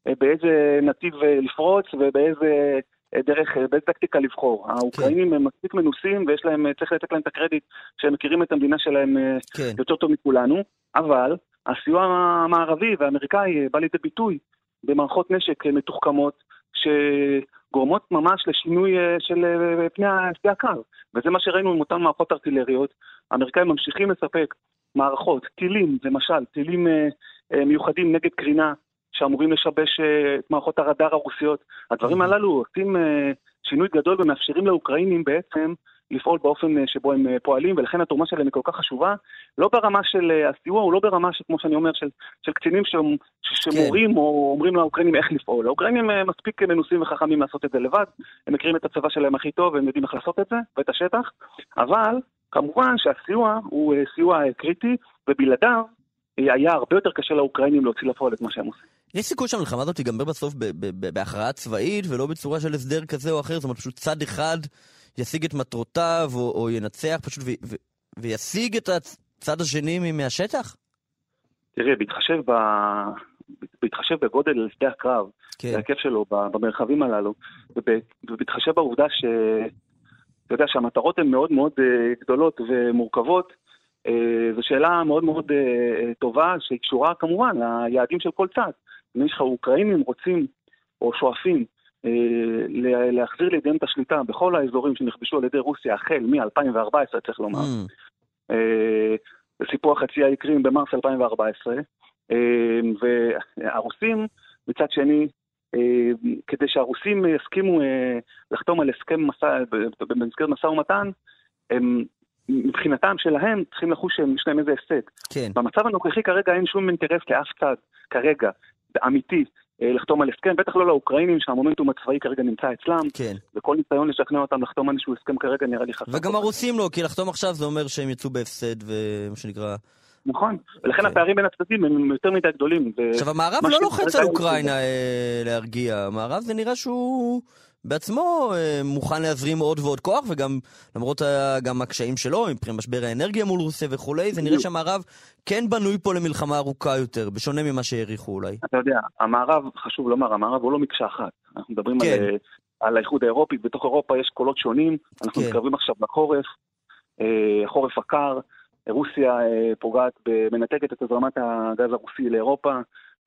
S5: באיזה נתיב לפרוץ ובאיזה דרך, אה, באיזה טקטיקה לבחור. האוקראינים הם מספיק מנוסים ויש להם, אה, צריך לתת להם את הקרדיט שהם מכירים את המדינה שלהם אה,
S1: כן,
S5: יותר טוב מכולנו, אבל הסיוע המערבי והאמריקאי בא לידי ביטוי במערכות נשק מתוחכמות שגורמות ממש לשינוי של פני שדה הקו. וזה מה שראינו עם אותן מערכות ארטילריות. האמריקאים ממשיכים לספק מערכות, טילים, למשל, טילים מיוחדים נגד קרינה, שאמורים לשבש אה, את מערכות הרדאר הרוסיות. הדברים הללו עושים אה, שינוי גדול ומאפשרים לאוקראינים בעצם לפעול באופן אה, שבו הם פועלים, ולכן התרומה שלהם היא כל כך חשובה. לא ברמה של הסיוע, הוא לא ברמה, ש- כמו שאני אומר, של, של קצינים ש, ש, שמורים או אומרים לאוקראינים איך לפעול. האוקראינים מספיק מנוסים וחכמים לעשות את זה לבד, הם מכירים את הצבא שלהם הכי טוב, הם יודעים איך לעשות את זה, ואת השטח, אבל כמובן שהסיוע הוא סיוע קריטי, ובלעדיו היה הרבה יותר קשה לאוקראינים להוציא לפועל את מה שהם עושים.
S1: יש סיכוי שהמלחמה הזאת תיגמר בסוף ב- ב- ב- בהכרעה צבאית ולא בצורה של הסדר כזה או אחר, זאת אומרת פשוט צד אחד ישיג את מטרותיו או, או ינצח פשוט ו- ו- וישיג את הצד השני מהשטח?
S5: תראה, בהתחשב, ב... בהתחשב בגודל שדה הקרב,
S1: כן,
S5: וההיקף שלו ב- במרחבים הללו, וב- ובהתחשב בעובדה ש... אתה יודע שהמטרות הן מאוד מאוד אה, גדולות ומורכבות, אה, זו שאלה מאוד מאוד אה, טובה, שהיא קשורה כמובן ליעדים של כל צד. אם יש לך אוקראינים רוצים או שואפים אה, לה- להחזיר לידיהם את השליטה בכל האזורים שנכבשו על ידי רוסיה החל מ-2014, צריך לומר.
S1: Mm,
S5: אה, בסיפוח חצי האי קרים במרס 2014, אה, והרוסים מצד שני, אה, כדי שהרוסים יסכימו אה, לחתום על הסכם מסע, במסגרת משא ומתן, הם מבחינתם שלהם צריכים לחוש שיש להם איזה הישג.
S1: כן,
S5: במצב הנוכחי כרגע אין שום אינטרס לאף צד, כרגע, אמיתי, אה, לחתום על הסכם, בטח לא לאוקראינים שהמומנטום הצבאי כרגע נמצא אצלם,
S1: כן.
S5: וכל ניסיון לשכנע אותם לחתום על איזשהו הסכם כרגע נראה לי חסר.
S1: וגם הרוסים לא, כי לחתום עכשיו זה אומר שהם יצאו בהפסד ומה שנקרא...
S5: נכון, ולכן
S1: כן.
S5: הפערים בין הצדדים הם יותר מדי גדולים.
S1: עכשיו, המערב לא לוחץ על אוקראינה אה, להרגיע. המערב זה נראה שהוא בעצמו אה, מוכן להזרים עוד ועוד כוח, וגם למרות ה- גם הקשיים שלו, מבחינת משבר האנרגיה מול רוסיה וכולי, זה נראה. שהמערב כן בנוי פה למלחמה ארוכה יותר, בשונה ממה שהעריכו אולי.
S5: אתה יודע, המערב, חשוב לומר, המערב הוא לא מקשה אחת. אנחנו מדברים
S1: כן.
S5: על, אה, על האיחוד האירופי, בתוך אירופה יש קולות שונים, אנחנו
S1: כן.
S5: מתקרבים עכשיו לחורף, אה, החורף הקר, רוסיה אה, פוגעת, מנתקת את הזרמת הגז הרוסי לאירופה,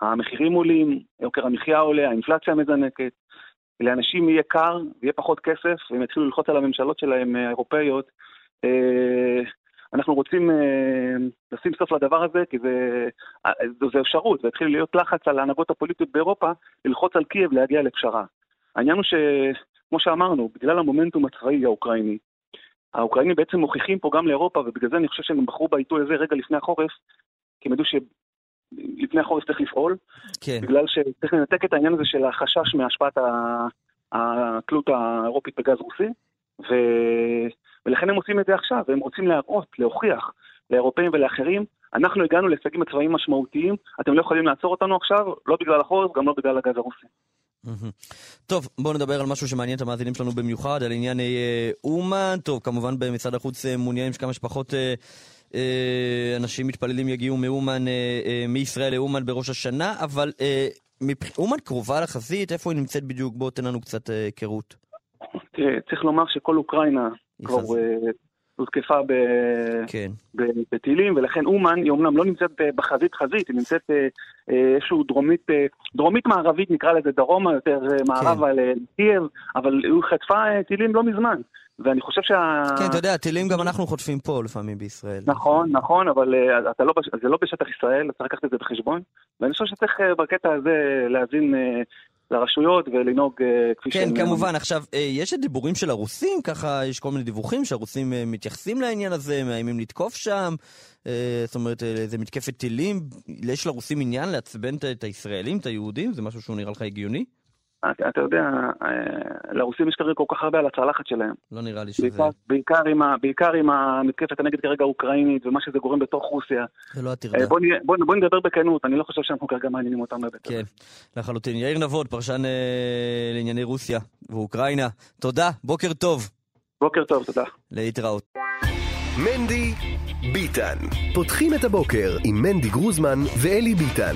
S5: המחירים עולים, יוקר המחיה עולה, האינפלציה מזנקת, לאנשים יהיה קר, יהיה פחות כסף, והם יתחילו ללחוץ על הממשלות שלהם, אה, האירופאיות. אה, אנחנו רוצים אה, לשים סוף לדבר הזה, כי זה, זו אפשרות, והתחיל להיות לחץ על ההנהגות הפוליטיות באירופה ללחוץ על קייב להגיע לפשרה. העניין הוא שכמו שאמרנו, בגלל המומנטום הצבאי האוקראיני, האוקראינים בעצם מוכיחים פה גם לאירופה, ובגלל זה אני חושב שהם בחרו בעיתוי הזה רגע לפני החורף, כי הם ידעו שלפני החורף צריך לפעול,
S1: כן.
S5: בגלל שצריך לנתק את העניין הזה של החשש מהשפעת התלות האירופית בגז רוסי, ו... ולכן הם עושים את זה עכשיו, והם רוצים להראות, להוכיח לאירופאים ולאחרים, אנחנו הגענו להישגים הצבאיים משמעותיים, אתם לא יכולים לעצור אותנו עכשיו, לא בגלל החורף, גם לא בגלל הגז הרוסי.
S1: טוב, בואו נדבר על משהו שמעניין את המאזינים שלנו במיוחד, על עניין אה, אומן. טוב, כמובן במשרד החוץ אה, מעוניינים שכמה שפחות אה, אנשים מתפללים יגיעו מאומן, אה, אה, מישראל לאומן בראש השנה, אבל אה. אומן קרובה לחזית, איפה היא נמצאת בדיוק? בואו תן לנו קצת אה, היכרות.
S5: תראה, צריך לומר שכל אוקראינה כבר. אה, הותקפה.
S1: כן.
S5: בטילים, ולכן אומן היא אומנם לא נמצאת בחזית חזית, היא נמצאת אה, אה, איזשהו דרומית, אה, דרומית מערבית נקרא לזה דרומה, יותר אה, מערבה לקייב, אבל היא חטפה אה, טילים לא מזמן. ואני חושב שה...
S1: כן, אתה יודע, טילים גם אנחנו חוטפים פה לפעמים בישראל.
S5: נכון, נכון, אבל אה, אתה לא, זה לא בשטח ישראל, צריך לקחת את זה בחשבון. ואני חושב שצריך אה, בקטע הזה להאזין אה, לרשויות ולנהוג כפי
S1: כן,
S5: שהם...
S1: כמובן. עכשיו, יש את דיבורים של הרוסים, ככה יש כל מיני דיווחים שהרוסים מתייחסים לעניין הזה, מאיימים לתקוף שם. זאת אומרת, זה מתקפת טילים. יש לרוסים עניין לעצבן את הישראלים, את היהודים? זה משהו שהוא נראה לך הגיוני?
S5: אתה, אתה יודע, אה, לרוסים יש כרגע כל כך הרבה על הצלחת שלהם.
S1: לא נראה לי שזה...
S5: בעיקר, בעיקר, עם ה, בעיקר עם המתקפת הנגד כרגע האוקראינית ומה שזה גורם בתוך רוסיה.
S1: זה לא
S5: אה,
S1: הטרדה.
S5: בוא, נהיה- בוא, בוא נדבר בכנות, אני לא חושב שאנחנו כרגע מעניינים אותם בהיבט הזה.
S1: כן, לחלוטין. יאיר נבות, פרשן אה, לענייני רוסיה ואוקראינה. תודה, בוקר טוב.
S5: בוקר טוב, תודה.
S1: להתראות.
S3: מנדי ביטן. פותחים את הבוקר עם מנדי גרוזמן ואלי ביטן.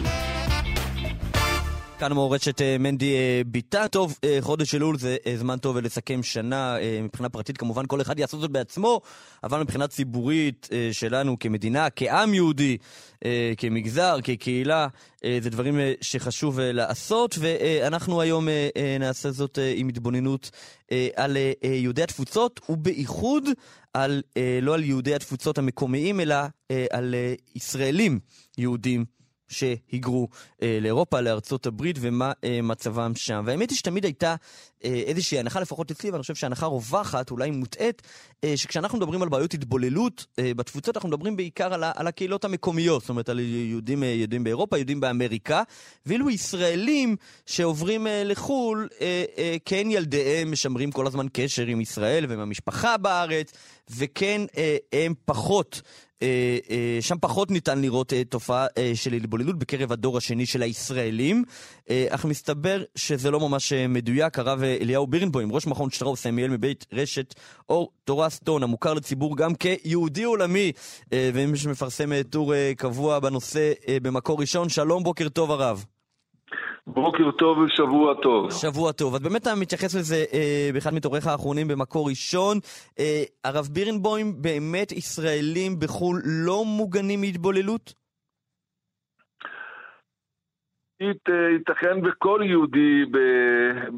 S1: כאן מורשת אה, מנדי אה, ביטה. טוב, אה, חודש אלול זה זמן טוב לסכם שנה. מבחינה פרטית כמובן כל אחד יעשה זאת בעצמו, אבל מבחינה ציבורית שלנו כמדינה, כעם יהודי, כמגזר, כקהילה, זה דברים שחשוב לעשות, ואנחנו היום נעשה זאת עם התבוננות על יהודי התפוצות, ובייחוד על, לא על יהודי התפוצות המקומיים, אלא על ישראלים יהודים. שהיגרו אה, לאירופה, לארצות הברית, ומה אה, מצבם שם. והאמת היא שתמיד הייתה אה, איזושהי הנחה, לפחות אצלי, ואני חושב שהנחה רווחת, אולי מוטעית, אה, שכשאנחנו מדברים על בעיות התבוללות אה, בתפוצות, אנחנו מדברים בעיקר על, על הקהילות המקומיות, זאת אומרת, על יהודים, אה, יהודים באירופה, יהודים באמריקה, ואילו ישראלים שעוברים אה, לחו"ל, אה, אה, כן ילדיהם משמרים כל הזמן קשר עם ישראל ועם המשפחה בארץ, וכן אה, הם פחות... אה, אה, שם פחות ניתן לראות אה, תופעה של התבוללות בקרב הדור השני של הישראלים, אך מסתבר שזה לא ממש מדויק. הרב אליהו בירנבוים, ראש מכון שטראוס עמיאל מבית רשת אור תורה סטון, המוכר לציבור גם כיהודי עולמי, ומי שמפרסם טור קבוע בנושא במקור ראשון. שלום, בוקר טוב הרב.
S7: בוקר טוב ושבוע טוב.
S1: שבוע טוב. אז באמת אתה מתייחס לזה אה, באחד מתוריך האחרונים במקור ראשון. אה, הרב בירנבוים, באמת ישראלים בחו"ל לא מוגנים מהתבוללות?
S7: ית- ייתכן וכל יהודי ב-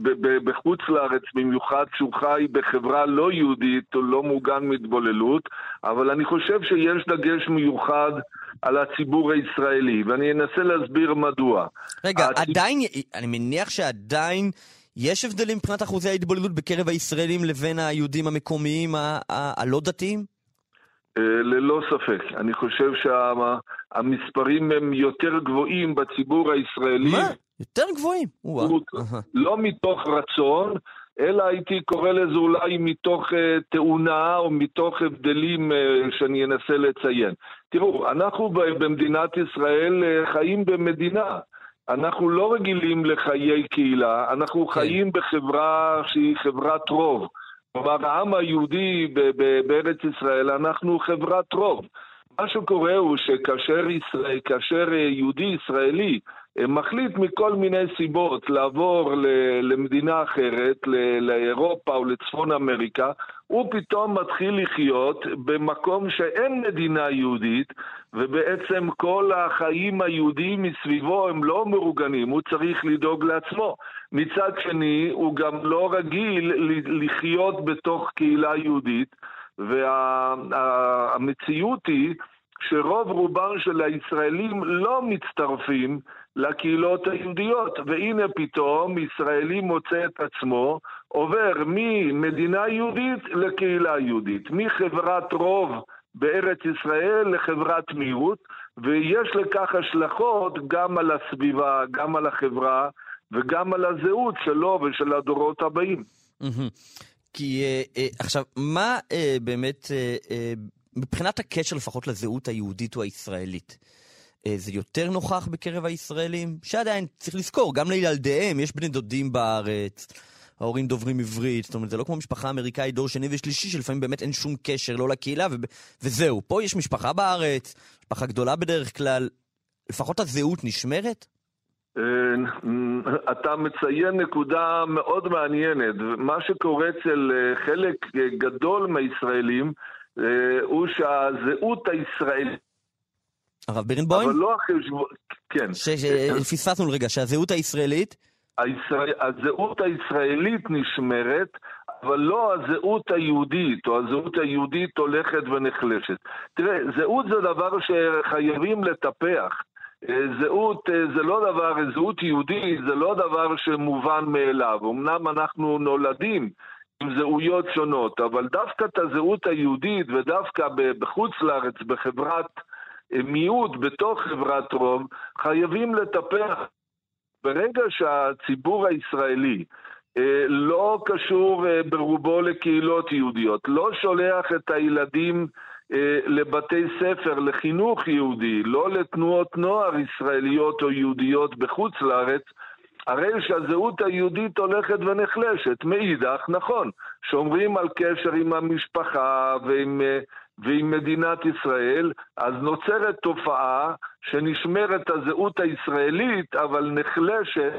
S7: ב- ב- בחוץ לארץ, במיוחד שהוא חי בחברה לא יהודית, הוא לא מוגן מהתבוללות, אבל אני חושב שיש דגש מיוחד על הציבור הישראלי, ואני אנסה להסביר מדוע.
S1: רגע,
S7: הציב-
S1: עדיין, אני מניח שעדיין יש הבדלים מבחינת אחוזי ההתבוללות בקרב הישראלים לבין היהודים המקומיים הלא דתיים?
S7: אה, ללא ספק. אני חושב שהמספרים הם יותר גבוהים בציבור הישראלי.
S1: מה? יותר גבוהים.
S7: הוא-. לא מתוך רצון, אלא הייתי קורא לזה אולי מתוך אה, תאונה או מתוך הבדלים אה, שאני אנסה לציין. תראו, אנחנו במדינת ישראל אה, חיים במדינה. אנחנו לא רגילים לחיי קהילה, אנחנו
S1: כן.
S7: חיים בחברה שהיא חברת רוב. כלומר, העם היהודי בארץ ישראל, אנחנו חברת רוב. מה שקורה הוא שכאשר ישראל, כאשר אה, יהודי ישראלי אה, מחליט מכל מיני סיבות לעבור למדינה אחרת, לאירופה או לצפון אמריקה, הוא פתאום מתחיל לחיות במקום שאין מדינה יהודית, ובעצם כל החיים היהודיים מסביבו הם לא מאורגנים, הוא צריך לדאוג לעצמו. מצד שני, הוא גם לא רגיל לחיות בתוך קהילה יהודית, והמציאות היא שרוב רובם של הישראלים לא מצטרפים לקהילות היהודיות, והנה פתאום ישראלי מוצא את עצמו עובר ממדינה יהודית לקהילה יהודית, מחברת רוב בארץ ישראל לחברת מיעוט, ויש לכך השלכות גם על הסביבה, גם על החברה וגם על הזהות שלו ושל הדורות הבאים.
S1: מהמם. כי אה, אה, עכשיו, מה אה, באמת, אה, אה, מבחינת הקשר לפחות לזהות היהודית או הישראלית, אה, זה יותר נוכח בקרב הישראלים? שעדיין, צריך לזכור, גם לילדיהם יש בני דודים בארץ, ההורים דוברים עברית, זאת אומרת, זה לא כמו משפחה אמריקאית דור שני ושלישי, שלפעמים באמת אין שום קשר לא לקהילה, ו- וזהו. פה יש משפחה בארץ, משפחה גדולה בדרך כלל, לפחות הזהות נשמרת?
S7: אה, אתה מציין נקודה מאוד מעניינת. מה שקורה אצל אה, חלק אה, גדול מהישראלים הוא שהזהות הישראלית,
S1: הרב בירנבוים?
S7: אבל לא החשבון, כן.
S1: שפספסנו לרגע, שהזהות הישראלית?
S7: הישראל, הזהות הישראלית נשמרת, אבל לא הזהות היהודית, או הזהות היהודית הולכת ונחלשת. תראה, זהות זה דבר שחייבים לטפח. אה, זהות אה, זה לא דבר, זהות יהודית זה לא דבר שמובן מאליו. אמנם אנחנו נולדים עם זהויות שונות, אבל דווקא את הזהות היהודית ודווקא בחוץ לארץ, בחברת אה, מיעוט בתוך חברת רוב, חייבים לטפח. ברגע שהציבור הישראלי לא קשור ברובו לקהילות יהודיות, לא שולח את הילדים לבתי ספר, לחינוך יהודי, לא לתנועות נוער ישראליות או יהודיות בחוץ לארץ, הרי שהזהות היהודית הולכת ונחלשת. מאידך, נכון, שומרים על קשר עם המשפחה ועם, אה, ועם מדינת ישראל, אז נוצרת תופעה שנשמרת הזהות הישראלית, אבל נחלשת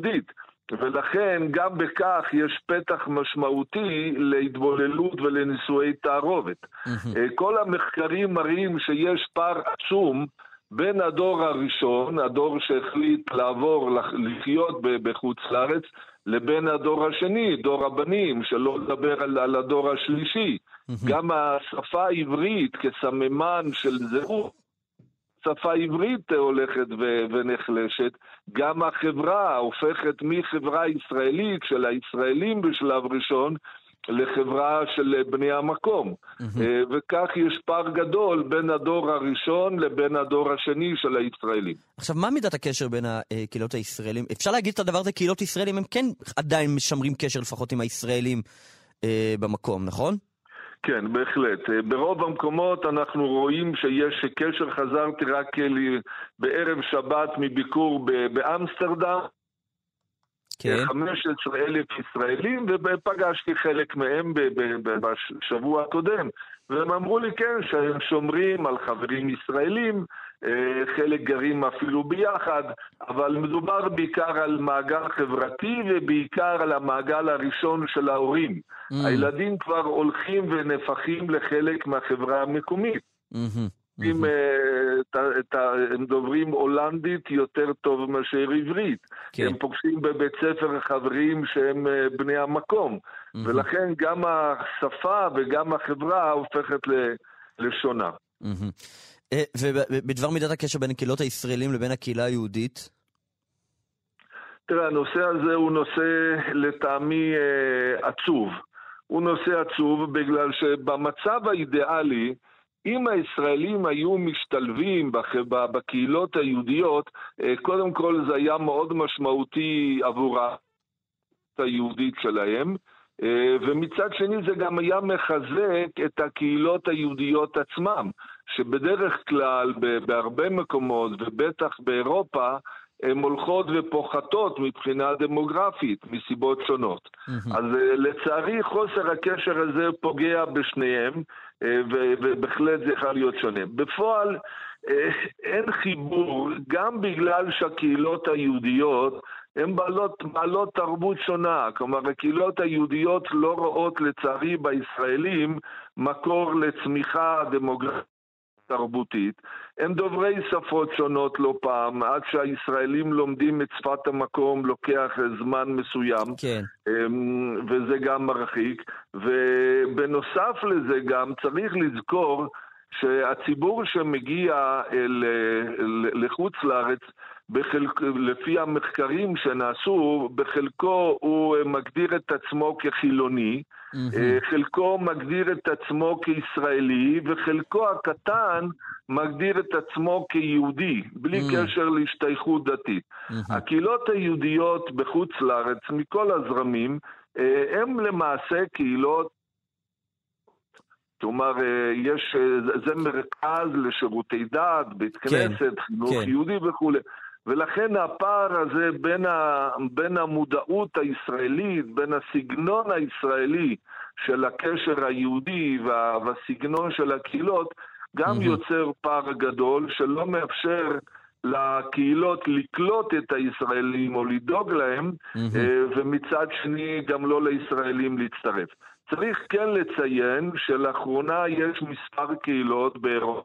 S7: יהודית. ולכן גם בכך יש פתח משמעותי להתבוללות ולנישואי תערובת. אה, כל המחקרים מראים שיש פער עצום בין הדור הראשון, הדור שהחליט לעבור, לחיות בחוץ לארץ, לבין הדור השני, דור הבנים, שלא לדבר על, על הדור השלישי. גם השפה העברית כסממן של זהות שפה עברית הולכת ו- ונחלשת, גם החברה הופכת מחברה ישראלית של הישראלים בשלב ראשון לחברה של בני המקום. Mm-hmm. וכך יש פער גדול בין הדור הראשון לבין הדור השני של הישראלים.
S1: עכשיו, מה מידת הקשר בין הקהילות הישראלים? אפשר להגיד את הדבר הזה, קהילות ישראלים הם כן עדיין משמרים קשר לפחות עם הישראלים אה, במקום, נכון?
S7: כן, בהחלט. אה, ברוב המקומות אנחנו רואים שיש קשר, חזרתי רק בערב שבת מביקור באמסטרדם. כן. 15 אלף ישראלים, ופגשתי חלק מהם בשבוע הקודם. והם אמרו לי, כן, שהם שומרים על חברים ישראלים, חלק גרים אפילו ביחד, אבל מדובר בעיקר על מעגל חברתי ובעיקר על המעגל הראשון של ההורים. Mm. הילדים כבר הולכים ונהפכים לחלק מהחברה המקומית. Mm-hmm. אם mm-hmm. הם דוברים הולנדית יותר טוב מאשר עברית. כן. הם פוגשים בבית ספר חברים שהם אה, בני המקום. Mm-hmm. ולכן גם השפה וגם החברה הופכת לשונה.
S1: אה, ובדבר מידת הקשר בין הקהילות הישראלים לבין הקהילה היהודית?
S7: תראה, הנושא הזה הוא נושא לטעמי אה, עצוב. הוא נושא עצוב בגלל שבמצב האידיאלי, אם הישראלים היו משתלבים בקהילות היהודיות, אה, קודם כל זה היה מאוד משמעותי עבור היהודית שלהם. אה, ומצד שני זה גם היה מחזק את הקהילות היהודיות עצמם, שבדרך כלל בהרבה מקומות, ובטח באירופה, הן הולכות ופוחתות מבחינה דמוגרפית, מסיבות שונות. אז אה, לצערי חוסר הקשר הזה פוגע בשניהם, אה, ובהחלט זה יכול להיות שונה. בפועל אין חיבור, גם בגלל שהקהילות היהודיות הן בעלות, בעלות תרבות שונה. כלומר, הקהילות היהודיות לא רואות לצערי בישראלים מקור לצמיחה דמוגרפית. תרבותית, הם דוברי שפות שונות לא פעם, עד שהישראלים לומדים את שפת המקום לוקח זמן מסוים,
S1: כן.
S7: אמ, וזה גם מרחיק. ובנוסף לזה גם צריך לזכור שהציבור שמגיע אל, לחוץ לארץ, בחלק, לפי המחקרים שנעשו, בחלקו הוא מגדיר את עצמו כחילוני, mm-hmm. חלקו מגדיר את עצמו כישראלי, וחלקו הקטן מגדיר את עצמו כיהודי, בלי mm-hmm. קשר להשתייכות דתית. Mm-hmm. הקהילות היהודיות בחוץ לארץ, מכל הזרמים, אה, הם למעשה קהילות כלומר, אה, יש, זה מרכז לשירותי דת, בית כן, כנסת, כן, חינוך כן. יהודי וכולי. ולכן הפער הזה בין, ה, בין המודעות הישראלית, בין הסגנון הישראלי של הקשר היהודי וה, והסגנון של הקהילות, גם mm-hmm. יוצר פער גדול שלא מאפשר לקהילות לקלוט את הישראלים או לדאוג להם, אה, ומצד שני גם לא לישראלים להצטרף. צריך כן לציין שלאחרונה יש מספר קהילות באירופה.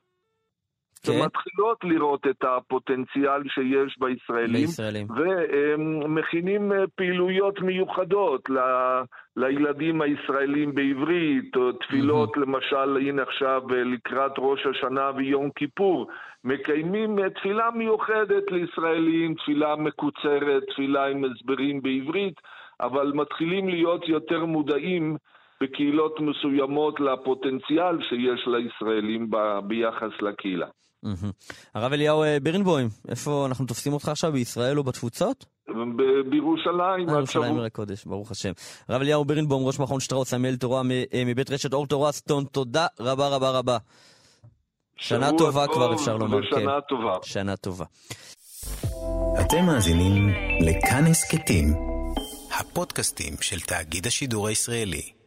S1: כן.
S7: שמתחילות לראות את הפוטנציאל שיש בישראלים,
S1: בישראלים.
S7: ומכינים אה, פעילויות מיוחדות ל- לילדים הישראלים בעברית, או תפילות למשל, הנה עכשיו אה, לקראת ראש השנה ויום כיפור, מקיימים אה, תפילה מיוחדת לישראלים, תפילה מקוצרת, תפילה עם הסברים בעברית, אבל מתחילים להיות יותר מודעים בקהילות מסוימות לפוטנציאל שיש לישראלים ב- ביחס לקהילה.
S1: הרב אליהו אה, בירנבוים, איפה אנחנו תופסים אותך עכשיו, בישראל או בתפוצות?
S7: ב- בירושלים,
S1: אה. עיר הקודש, ברוך השם. הרב אליהו בירנבוים, ראש מכון שטראוס, עמל תורה מ- אה, מבית רשת אור תורה סטון, תודה רבה רבה רבה. שנה טובה
S7: טוב
S1: כבר אפשר לומר, כן.
S7: ושנה טובה.
S1: שנה טובה.
S8: אתם מאזינים לכאן הסכתים, הפודקאסטים של תאגיד השידור הישראלי.